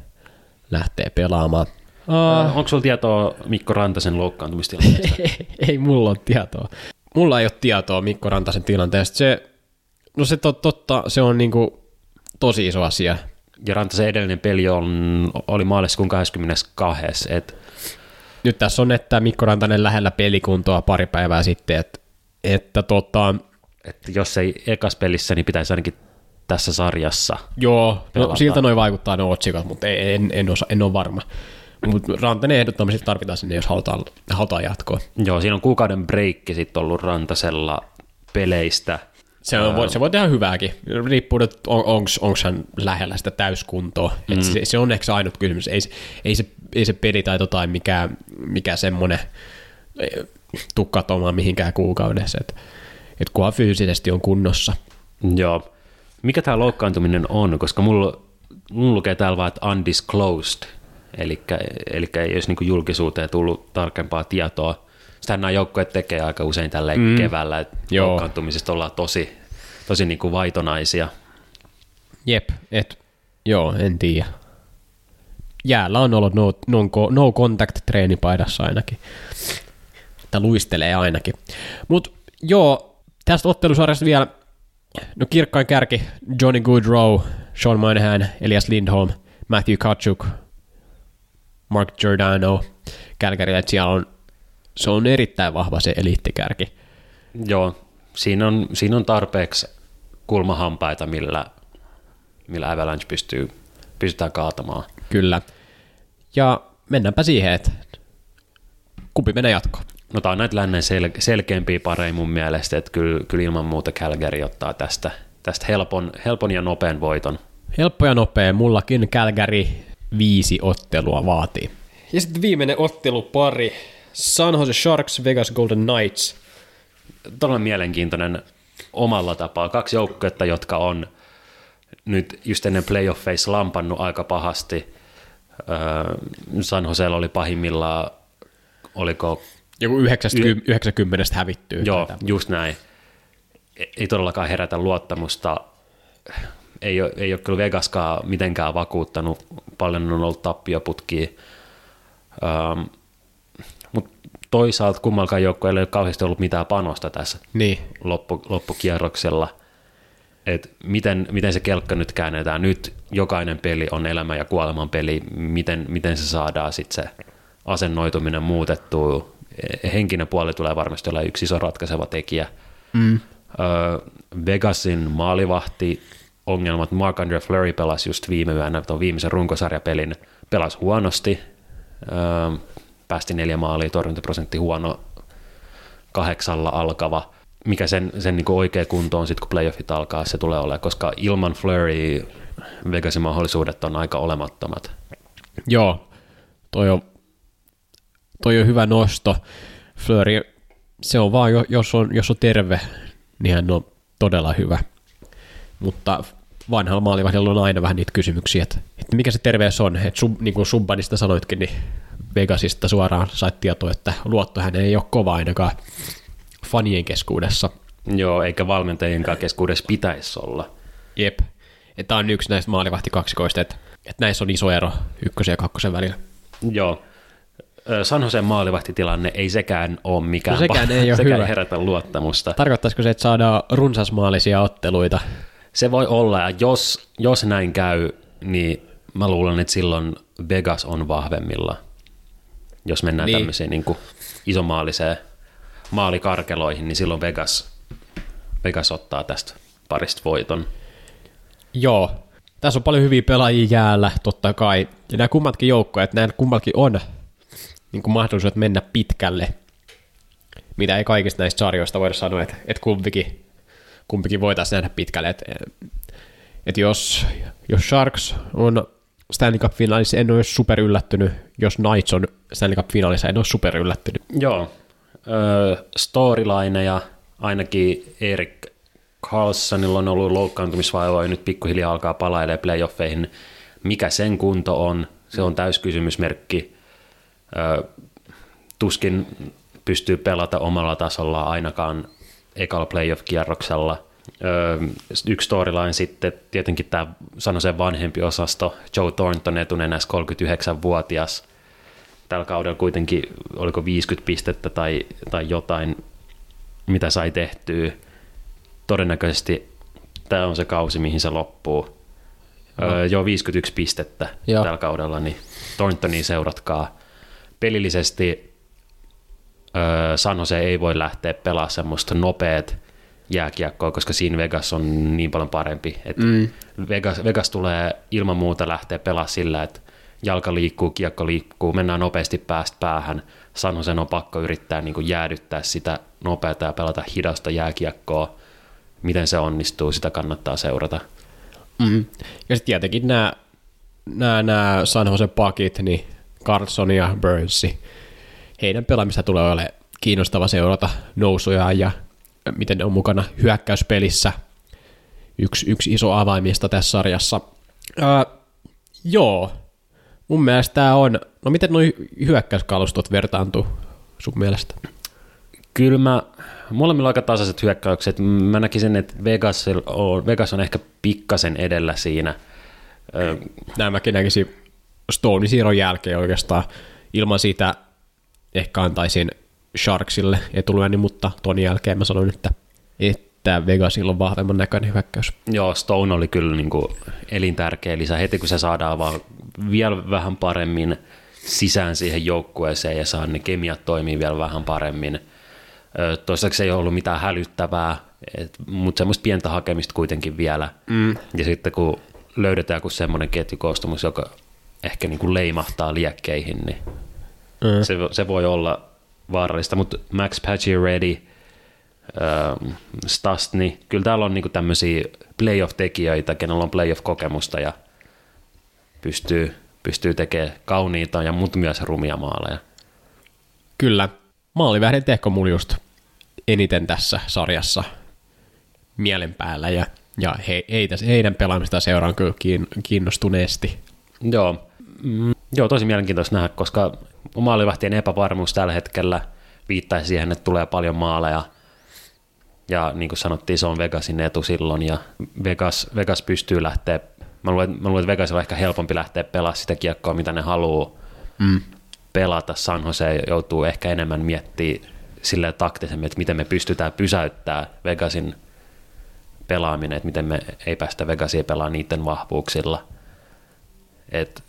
Speaker 2: lähtee pelaamaan.
Speaker 3: uh, onko sulla tietoa Mikko Rantasen loukkaantumistilanteesta?
Speaker 2: ei mulla ole tietoa. Mulla ei ole tietoa Mikko Rantasen tilanteesta. Se, no se tot, totta, se on niinku tosi iso asia.
Speaker 3: ja Rantasen edellinen peli on, oli maaliskuun 22. Et,
Speaker 2: Nyt tässä on, että Mikko Rantanen lähellä pelikuntoa pari päivää sitten, että, että tota,
Speaker 3: et jos ei ekas pelissä, niin pitäisi ainakin tässä sarjassa.
Speaker 2: joo, no, siltä noin vaikuttaa ne otsikot, mutta ei- en, en, osa, en ole varma. Mutta Rantanen ehdottomasti tarvitaan sinne, jos halutaan, halutaan jatkoa.
Speaker 3: Joo, siinä on kuukauden breikki sitten ollut Rantasella peleistä.
Speaker 2: Se, on, voi, se voi tehdä hyvääkin. Riippuu, että on, onko hän lähellä sitä täyskuntoa. Mm. Et se, se, on ehkä se ainut kysymys. Ei, se- ei, se, ei se pelitaito tai mikä, mikä semmoinen tuu katoamaan mihinkään kuukaudessa. Et, et kunhan fyysisesti on kunnossa.
Speaker 3: Joo. Mikä tämä loukkaantuminen on? Koska mulla, mulla lukee täällä vaan, että undisclosed, eli, eli ei olisi niinku julkisuuteen tullut tarkempaa tietoa. Sitähän nämä joukkueet tekee aika usein tälleen mm. keväällä, että
Speaker 2: Joo.
Speaker 3: loukkaantumisesta ollaan tosi, tosi niinku vaitonaisia.
Speaker 2: Jep, et joo, en tiedä. Jäällä on ollut no, no, no contact treenipaidassa ainakin. Tai luistelee ainakin. Mutta joo, tästä ottelusarjasta vielä, no kirkkain kärki, Johnny Goodrow, Sean Monahan, Elias Lindholm, Matthew Kachuk, Mark Giordano, Calgary, että siellä on, se on erittäin vahva se eliittikärki.
Speaker 3: Joo, siinä on, siinä on tarpeeksi kulmahampaita, millä, millä Avalanche pystyy, pystytään kaatamaan.
Speaker 2: Kyllä. Ja mennäänpä siihen, että kumpi menee jatkoon.
Speaker 3: No tämä on näitä lännen sel- selkeämpiä pareja mun mielestä, että kyllä, kyllä ilman muuta Calgary ottaa tästä, tästä helpon, helpon ja nopean voiton.
Speaker 2: Helppo ja nopea, mullakin Calgary viisi ottelua vaatii. Ja sitten viimeinen ottelupari, San Jose Sharks, Vegas Golden Knights.
Speaker 3: Todella mielenkiintoinen omalla tapaa. Kaksi joukkuetta, jotka on nyt just ennen playoffeissa lampannut aika pahasti. Öö, San Josella oli pahimmillaan, oliko,
Speaker 2: Joku 90, 90 hävittyy.
Speaker 3: joo,
Speaker 2: tai
Speaker 3: just näin. E- Ei todellakaan herätä luottamusta. Ei ole, ei ole kyllä Vegaskaan mitenkään vakuuttanut. Paljon on ollut tappioputkia. Um, Mutta toisaalta kummallakaan joukkueella ei ole kauheasti ollut mitään panosta tässä
Speaker 2: Niin,
Speaker 3: loppu, loppukierroksella. Et miten, miten se kelkka nyt käännetään. Nyt jokainen peli on elämän ja kuoleman peli. Miten, miten se saadaan sitten se asennoituminen muutettua. Henkinen puoli tulee varmasti olla yksi iso ratkaiseva tekijä. Mm. Vegasin maalivahti ongelmat. Mark-Andre Fleury pelasi just viime yönä tuon viimeisen runkosarjapelin. Pelasi huonosti. Päästi neljä maalia, torjuntaprosentti huono, kahdeksalla alkava. Mikä sen, sen niin oikea kunto on sitten, kun playoffit alkaa, se tulee olemaan, koska ilman Flurry Vegasin mahdollisuudet on aika olemattomat.
Speaker 2: joo. Toi on, toi on hyvä nosto. Flöri, se on vaan, jo- jos on, jos on terve, niin hän on todella hyvä. Mutta vanhalla maalivahdilla on aina vähän niitä kysymyksiä, että, että mikä se terveys on. Että sub, niin kuin Subbanista sanoitkin, niin Vegasista suoraan sait tietoa, että luotto hän ei ole kova ainakaan fanien keskuudessa.
Speaker 3: Joo, eikä valmentajienkaan keskuudessa pitäisi olla.
Speaker 2: Jep. Tämä on yksi näistä maalivahtikaksikoista, että, että näissä on iso ero ykkösen ja kakkosen välillä.
Speaker 3: Joo. San Joseen maalivahtitilanne ei sekään ole mikään
Speaker 2: No sekään ei ole
Speaker 3: sekään
Speaker 2: hyvä.
Speaker 3: herätä luottamusta.
Speaker 2: Tarkoittaisiko se, että saadaan runsasmaalisia otteluita?
Speaker 3: Se voi olla, ja jos, jos näin käy, niin mä luulen, että silloin Vegas on vahvemmilla, jos mennään
Speaker 2: Niin.
Speaker 3: tämmöiseen niin kuin isomaaliseen maalikarkeloihin, niin silloin Vegas, Vegas ottaa tästä parista voiton.
Speaker 2: Joo. Tässä on paljon hyviä pelaajia jäällä, totta kai. Ja nämä kummatkin joukkoja, että näillä kummallakin on niin kuin mahdollisuudet mennä pitkälle, mitä ei kaikista näistä sarjoista voida sanoa, että, että kumpikin, kumpikin voitaisiin nähdä pitkälle. Että, että jos, jos Sharks on Stanley Cup-finaalissa, en ole super yllättynyt. Jos Knights on Stanley Cup-finaalissa, en ole super yllättynyt.
Speaker 3: Joo. Öö, storylineja, ainakin Erik Carlsonilla on ollut loukkaantumisvaivoja, nyt pikkuhiljaa alkaa palailemaan playoffeihin. Mikä sen kunto on, se on täyskysymysmerkki. Tuskin pystyy pelata omalla tasolla ainakaan ekalla playoff-kierroksella. Öö, yksi storyline sitten, tietenkin tämä sano sen vanhempi osasto, Joe Thornton etunenäs 39-vuotias, tällä kaudella kuitenkin, oliko 50 pistettä tai, tai jotain, mitä sai tehtyä. Todennäköisesti tämä on se kausi, mihin se loppuu. No. Öö, joo, 51 pistettä
Speaker 2: joo.
Speaker 3: tällä kaudella, niin Thorntonia seuratkaa. Pelillisesti öö, San Jose ei voi lähteä pelaamaan semmoista nopeat jääkiekkoa, koska siinä Vegas on niin paljon parempi. Et mm. Vegas, Vegas tulee ilman muuta lähteä pelaamaan sillä, että jalka liikkuu, kiekko liikkuu, mennään nopeasti päästä päähän. San Josen on pakko yrittää niin kuin jäädyttää sitä nopeata ja pelata hidasta jääkiekkoa. Miten se onnistuu, sitä kannattaa seurata.
Speaker 2: Mm. Ja sitten tietenkin nämä, nämä, nämä San Jose pakit, niin Carlson ja Burnsi, heidän pelaamista tulee olemaan kiinnostava seurata nousuja ja miten ne on mukana hyökkäyspelissä. Yksi, yksi iso avaimista tässä sarjassa. Ää, joo, mun mielestä tämä on, no miten nuo hyökkäyskalustot vertaantuu sun mielestä?
Speaker 3: Kyllä mä, molemmilla on aika tasaiset hyökkäykset. Mä näkisin, että Vegas on, Vegas on ehkä pikkasen edellä siinä. Ö,
Speaker 2: Nämä mäkin näkisin Stonein siirron jälkeen oikeastaan. Ilman sitä ehkä antaisin Sharksille etulyönnin, mutta ton jälkeen mä sanoin, että, että Vegasilla on vahvemman näköinen hyökkäys.
Speaker 3: Joo, Stone oli kyllä niin kuin elintärkeä lisä. Heti kun se saadaan vaan vielä vähän paremmin sisään siihen joukkueeseen ja saa ne kemiat toimii vielä vähän paremmin. Toistaiseksi ei ole ollut mitään hälyttävää, mutta semmoista pientä hakemista kuitenkin vielä. Mm. Ja sitten kun löydetään joku semmoinen ketjukoostumus, joka ehkä niin kuin leimahtaa liekkeihin, niin
Speaker 2: Mm.
Speaker 3: se, se voi olla vaarallista, mutta Max Pacioretty, ähm, Stastny, kyllä täällä on niinku tämmöisiä playoff-tekijöitä, kenellä on playoff-kokemusta ja pystyy, pystyy tekemään kauniita ja mutta myös rumia maaleja.
Speaker 2: Kyllä, maalivähden teko mulla just eniten tässä sarjassa mielen päällä ja, ja he, heitä, heidän pelaamista seuraan kyllä kiin- kiinnostuneesti.
Speaker 3: Joo. Mm, Joo, tosi mielenkiintoista nähdä, koska maalivahtien epävarmuus tällä hetkellä viittaisi siihen, että tulee paljon maaleja. Ja niin kuin sanottiin, se on Vegasin etu silloin, ja Vegas, Vegas pystyy lähteä, mä luulen, mä luulen, että Vegasilla on ehkä helpompi lähteä pelaamaan sitä kiekkoa, mitä ne haluaa mm. pelata. San Jose joutuu ehkä enemmän miettimään silleen taktisemmin, että miten me pystytään pysäyttämään Vegasin pelaaminen, että miten me ei päästä Vegasia pelaamaan niiden vahvuuksilla. Et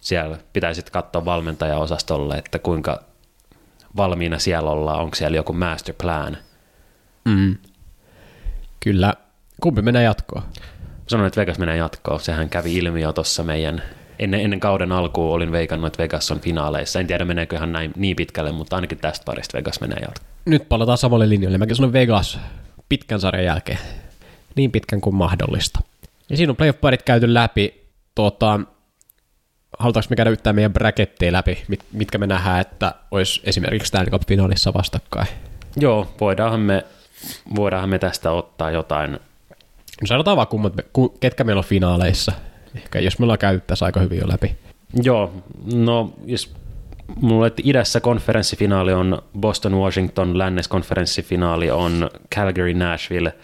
Speaker 3: siellä pitäisi katsoa valmentajaosastolle, että kuinka valmiina siellä ollaan, onko siellä joku master plan.
Speaker 2: Mm. Kyllä. Kumpi menee jatkoon?
Speaker 3: Sanoin, että Vegas menee jatkoon. Sehän kävi ilmi jo tuossa meidän ennen, ennen kauden alkuun olin veikannut, että Vegas on finaaleissa. En tiedä, meneekö ihan näin niin pitkälle, mutta ainakin tästä parista Vegas menee jatkoon.
Speaker 2: Nyt palataan samalle linjalle. Mäkin sanon Vegas pitkän sarjan jälkeen. Niin pitkän kuin mahdollista. Ja siinä on playoff-parit käyty läpi. Tuota, halutaanko me käydä yhtään meidän bracketteja läpi, mit, mitkä me nähdään, että olisi esimerkiksi Stanley Cup-finaalissa vastakkain?
Speaker 3: Joo, voidaanhan me, voidaanhan me tästä ottaa jotain.
Speaker 2: No sanotaan vaan, kummat, ketkä meillä on finaaleissa. Ehkä jos me ollaan käyty tässä aika hyvin jo läpi.
Speaker 3: Joo, no jos mulla että idässä konferenssifinaali on Boston Washington, lännes konferenssifinaali on Calgary Nashville,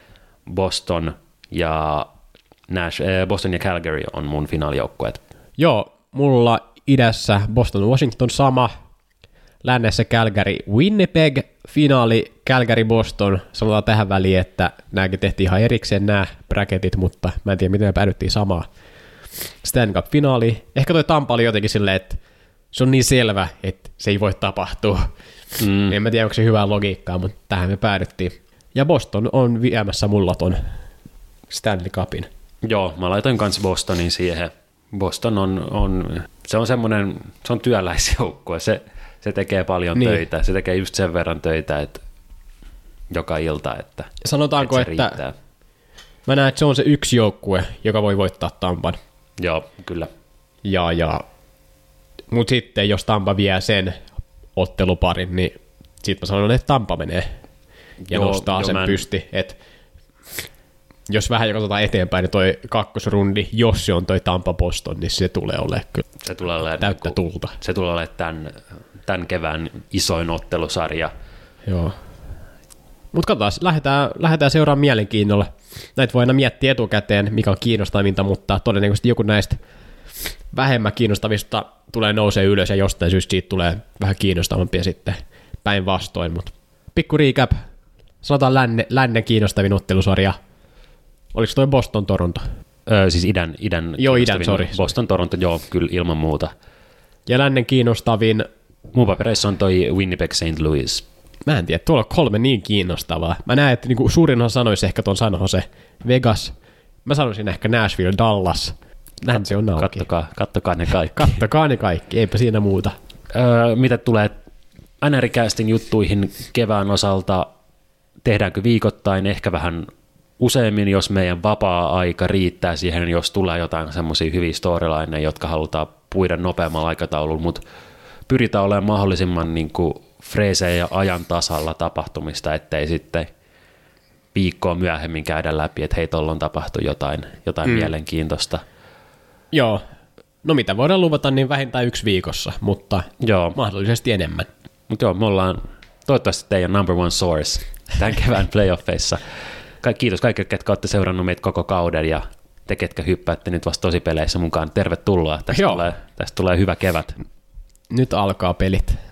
Speaker 3: Boston ja Nash, eh, Boston ja Calgary on mun finaalijoukkueet.
Speaker 2: Joo, mulla idässä Boston Washington sama, lännessä Calgary Winnipeg, finaali Calgary Boston. Sanotaan tähän väliin, että nämäkin tehtiin ihan erikseen nämä bracketit, mutta mä en tiedä miten me päädyttiin samaan. Stanley Cup-finaali. Ehkä toi Tampa oli jotenkin silleen, että se on niin selvä, että se ei voi tapahtua. Mm. En mä tiedä, onko se hyvää logiikkaa, mutta tähän me päädyttiin. Ja Boston on viemässä mulla ton Stanley Cupin.
Speaker 3: Joo, mä laitoin kanssa Bostonin siihen. Boston on, on se on semmoinen, se on työläisjoukkue, se, se tekee paljon niin. töitä, se tekee just sen verran töitä, että joka ilta, että
Speaker 2: Sanotaanko, että, että riittää. mä näen, että se on se yksi joukkue, joka voi voittaa Tampan.
Speaker 3: Joo, kyllä.
Speaker 2: Ja, ja, mutta sitten jos Tampa vie sen otteluparin, niin sitten mä sanon, että Tampa menee ja Joo, nostaa jo, sen en... pysti. Et jos vähän katsotaan eteenpäin, niin toi kakkosrundi, jos se on toi Tampa Boston, niin se tulee olemaan kyllä
Speaker 3: se tulee olemaan,
Speaker 2: täyttä niinku- tulta.
Speaker 3: Se tulee olemaan tämän, tämän kevään isoin ottelusarja.
Speaker 2: Joo. Mutta katsotaan, lähdetään, lähdetään seuraamaan mielenkiinnolla. Näitä voi aina miettiä etukäteen, mikä on kiinnostavinta, mutta todennäköisesti joku näistä vähemmän kiinnostavista tulee nousee ylös ja jostain syystä siitä tulee vähän kiinnostavampia sitten päinvastoin. Mutta pikku recap, sanotaan länne, lännen kiinnostavin ottelusarja. Oliko toi Boston Toronto?
Speaker 3: Öö, siis idän, idän,
Speaker 2: joo, idän sorry.
Speaker 3: Boston Toronto, joo, kyllä ilman muuta.
Speaker 2: Ja lännen kiinnostavin?
Speaker 3: Mun papereissa on toi Winnipeg St. Louis.
Speaker 2: Mä en tiedä, tuolla on kolme niin kiinnostavaa. Mä näen, että niinku suurin osa sanoisi ehkä tuon San Jose, Vegas. Mä sanoisin ehkä Nashville, Dallas. Näin se on auki.
Speaker 3: Kattokaa, kattokaa ne kaikki.
Speaker 2: kattokaa ne kaikki, eipä siinä muuta.
Speaker 3: Öö, mitä tulee NR-castin juttuihin kevään osalta, tehdäänkö viikoittain, ehkä vähän useimmin, jos meidän vapaa-aika riittää siihen, jos tulee jotain semmoisia hyviä storylineja, jotka halutaan puida nopeammalla aikataululla, mutta pyritään olemaan mahdollisimman niin kuin freesejä ja ajan tasalla tapahtumista, ettei sitten viikkoa myöhemmin käydä läpi, että hei, tuolla on tapahtunut jotain, jotain mm. mielenkiintoista.
Speaker 2: Joo, no mitä voidaan luvata, niin vähintään yksi viikossa, mutta joo. mahdollisesti enemmän.
Speaker 3: Mutta joo, me ollaan toivottavasti teidän number one source tämän kevään playoffeissa. Kiitos kaikille, ketkä olette seurannut meitä koko kauden ja te, ketkä hyppäätte nyt vasta tosi peleissä mukaan, tervetuloa. Tästä, tulee, tästä tulee hyvä kevät.
Speaker 2: Nyt alkaa pelit.